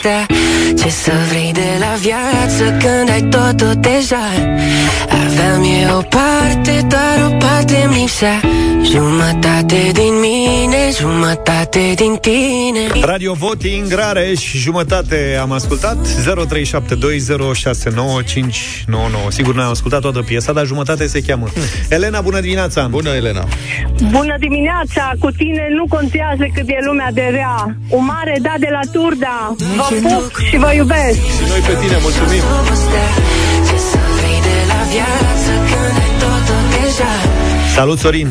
dragostea Ce să vrei? de la viață când ai totul deja Aveam eu o parte, doar o parte mi lipsea Jumătate din mine, jumătate din tine Radio Voting, Rareș, jumătate am ascultat 0372069599 Sigur n-am ascultat toată piesa, dar jumătate se cheamă Elena, bună dimineața! Bună, Elena! Bună dimineața! Cu tine nu contează cât e lumea de rea. Un mare da de la Turda. Vă pup și vă iubesc! Și noi pe tine, mulțumim! Ce să vrei de la viață când ai totul deja Salut, Sorin!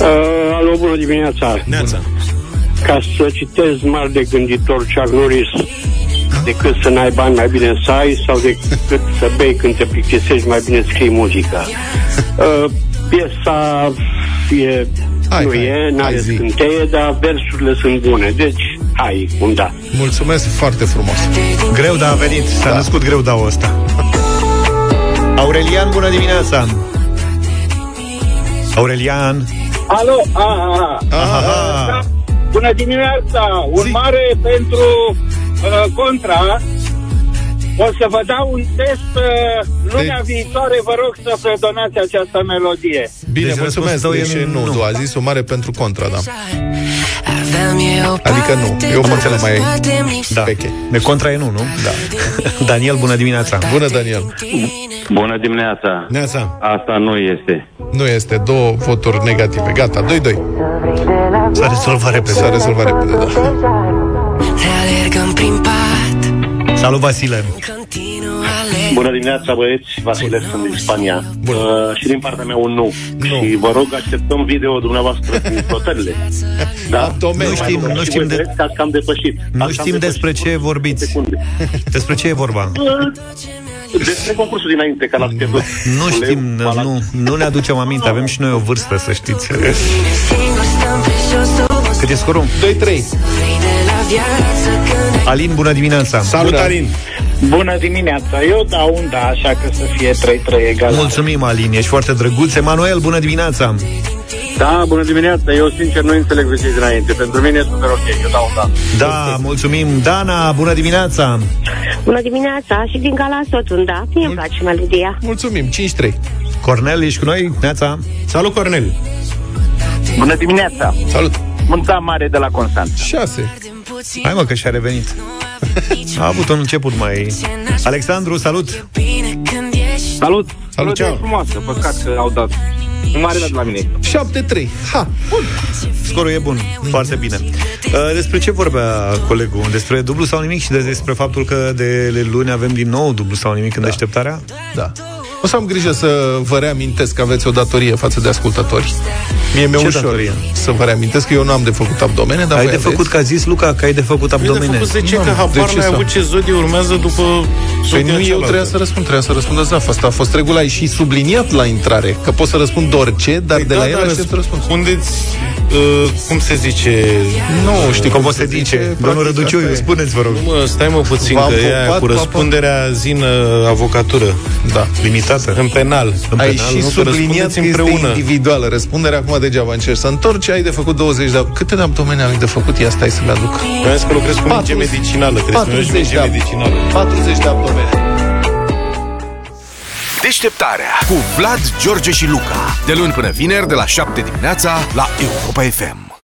Uh, alo, bună dimineața! Neața. Ca să citez mari de gânditor Chuck Norris, decât să n-ai bani, mai bine să ai, sau decât să bei când te plictisești, mai bine scrii muzica. Uh, piesa e, Hai, nu hai, e, n-are hai, zi. scânteie, dar versurile sunt bune. Deci, hai, un da. Mulțumesc foarte frumos! Greu, dar a venit. S-a da. născut greu, da ăsta. Aurelian, bună dimineața! Aurelian, Alo, aha, aha. Da. Bună dimineața! Un mare pentru uh, contra. O să vă dau un test uh, luna viitoare, vă rog să predonați această melodie. Bine, Deci mulțumesc! răspunsul tău e Deci nu, nu. nu, a zis o mare pentru contra, da. Aveam eu o Adică nu, parte, eu mă doar înțeleg o mai parte mi lipsea. da. veche. De contra e nu, nu? Da. Daniel, bună dimineața! Bună, Daniel! Bună dimineața! Neața. Asta nu este. Nu este, două voturi negative. Gata, 2-2. S-a rezolvat repede. S-a rezolvat repede, da. Ne alergăm prin pat Salut, Vasile! Continuu alerg Bună dimineața, băieți. Vasile sunt din Spania. Uh, și din partea mea un nu. Nu. Și vă rog, așteptăm video dumneavoastră cu flotările. Da? Abdomen. Nu știm, nu Și știm voi de- vedeți că ați cam depășit. Nu Ați cam știm depășit despre ce vorbiți. secunde. Despre ce e vorba? Despre concursul dinainte, că l-ați pierdut. Nu știm, Uleu, nu, nu ne aducem aminte, avem și noi o vârstă, să știți. Singur stăm pe jos sub Cât e scorul? 2-3. Alin, bună dimineața! Salut, Alin! Bună dimineața! Eu dau un da, așa că să fie 3-3 egal. Mulțumim, Alin, ești foarte drăguț. Emanuel, bună dimineața! Da, bună dimineața. Eu, sincer, nu înțeleg ce dinainte. Pentru mine e super ok. Eu dau un da. Da, mulțumim. Dana, bună dimineața! Bună dimineața și din Galați tot un da. Mie îmi place melodia. Mulțumim, 5-3. Cornel, ești cu noi? Neața! Salut, Cornel! Bună dimineața! Salut! Un da mare de la Constanța. 6. Hai mă, că și-a revenit. A avut un început mai... Alexandru, salut! bine când ești Salut! Salut, ceau. frumoasă, păcat că au dat. Un mare dat la mine. 7-3. Ha! Bun. Scorul e bun, foarte bine. Uh, Despre ce vorbea colegul? Despre dublu sau nimic și de- despre faptul că de luni avem din nou dublu sau nimic în deșteptarea? Da. O să am grijă să vă reamintesc că aveți o datorie față de ascultători. Mie mi-e Ce ușor datorie? să vă reamintesc că eu nu am de făcut abdomene, dar Ai voi de aveți. făcut, că a zis Luca, că ai de făcut Păi de abdomene. făcut 10 Nu, că de habar ce n-ai să- avut ce zodie urmează după Păi zodia nu eu cealaltă. trebuia să răspund, trebuia să răspundă Zaf. Asta a fost regula e și subliniat la intrare, că pot să răspund orice, dar Păi de da, la el dar aștept răspuns. Răspundeți, uh, cum se zice... Nu știu Cum o să zice? Domnul practic, Răduciuiu, asta e. spuneți, vă rog. Nu, mă, stai mă puțin, V-am că e aia pupat, cu v-am răspunderea zină avocatură. Da. Limitată. În penal. În Ai penal, și nu, că subliniat răspundeți că este împreună. individuală. Răspunderea acum degeaba încerci să întorci, ai de făcut 20 de... Câte de abdomene ai de făcut? Ia stai să le aduc. Mi-am zis că lucrez cu minge 40 medicinală, trebuie să mergi 40 minge de ab- medicinală. 40 de abdomene. Deșteptarea cu Vlad, George și Luca. De luni până vineri, de la 7 dimineața, la Europa FM.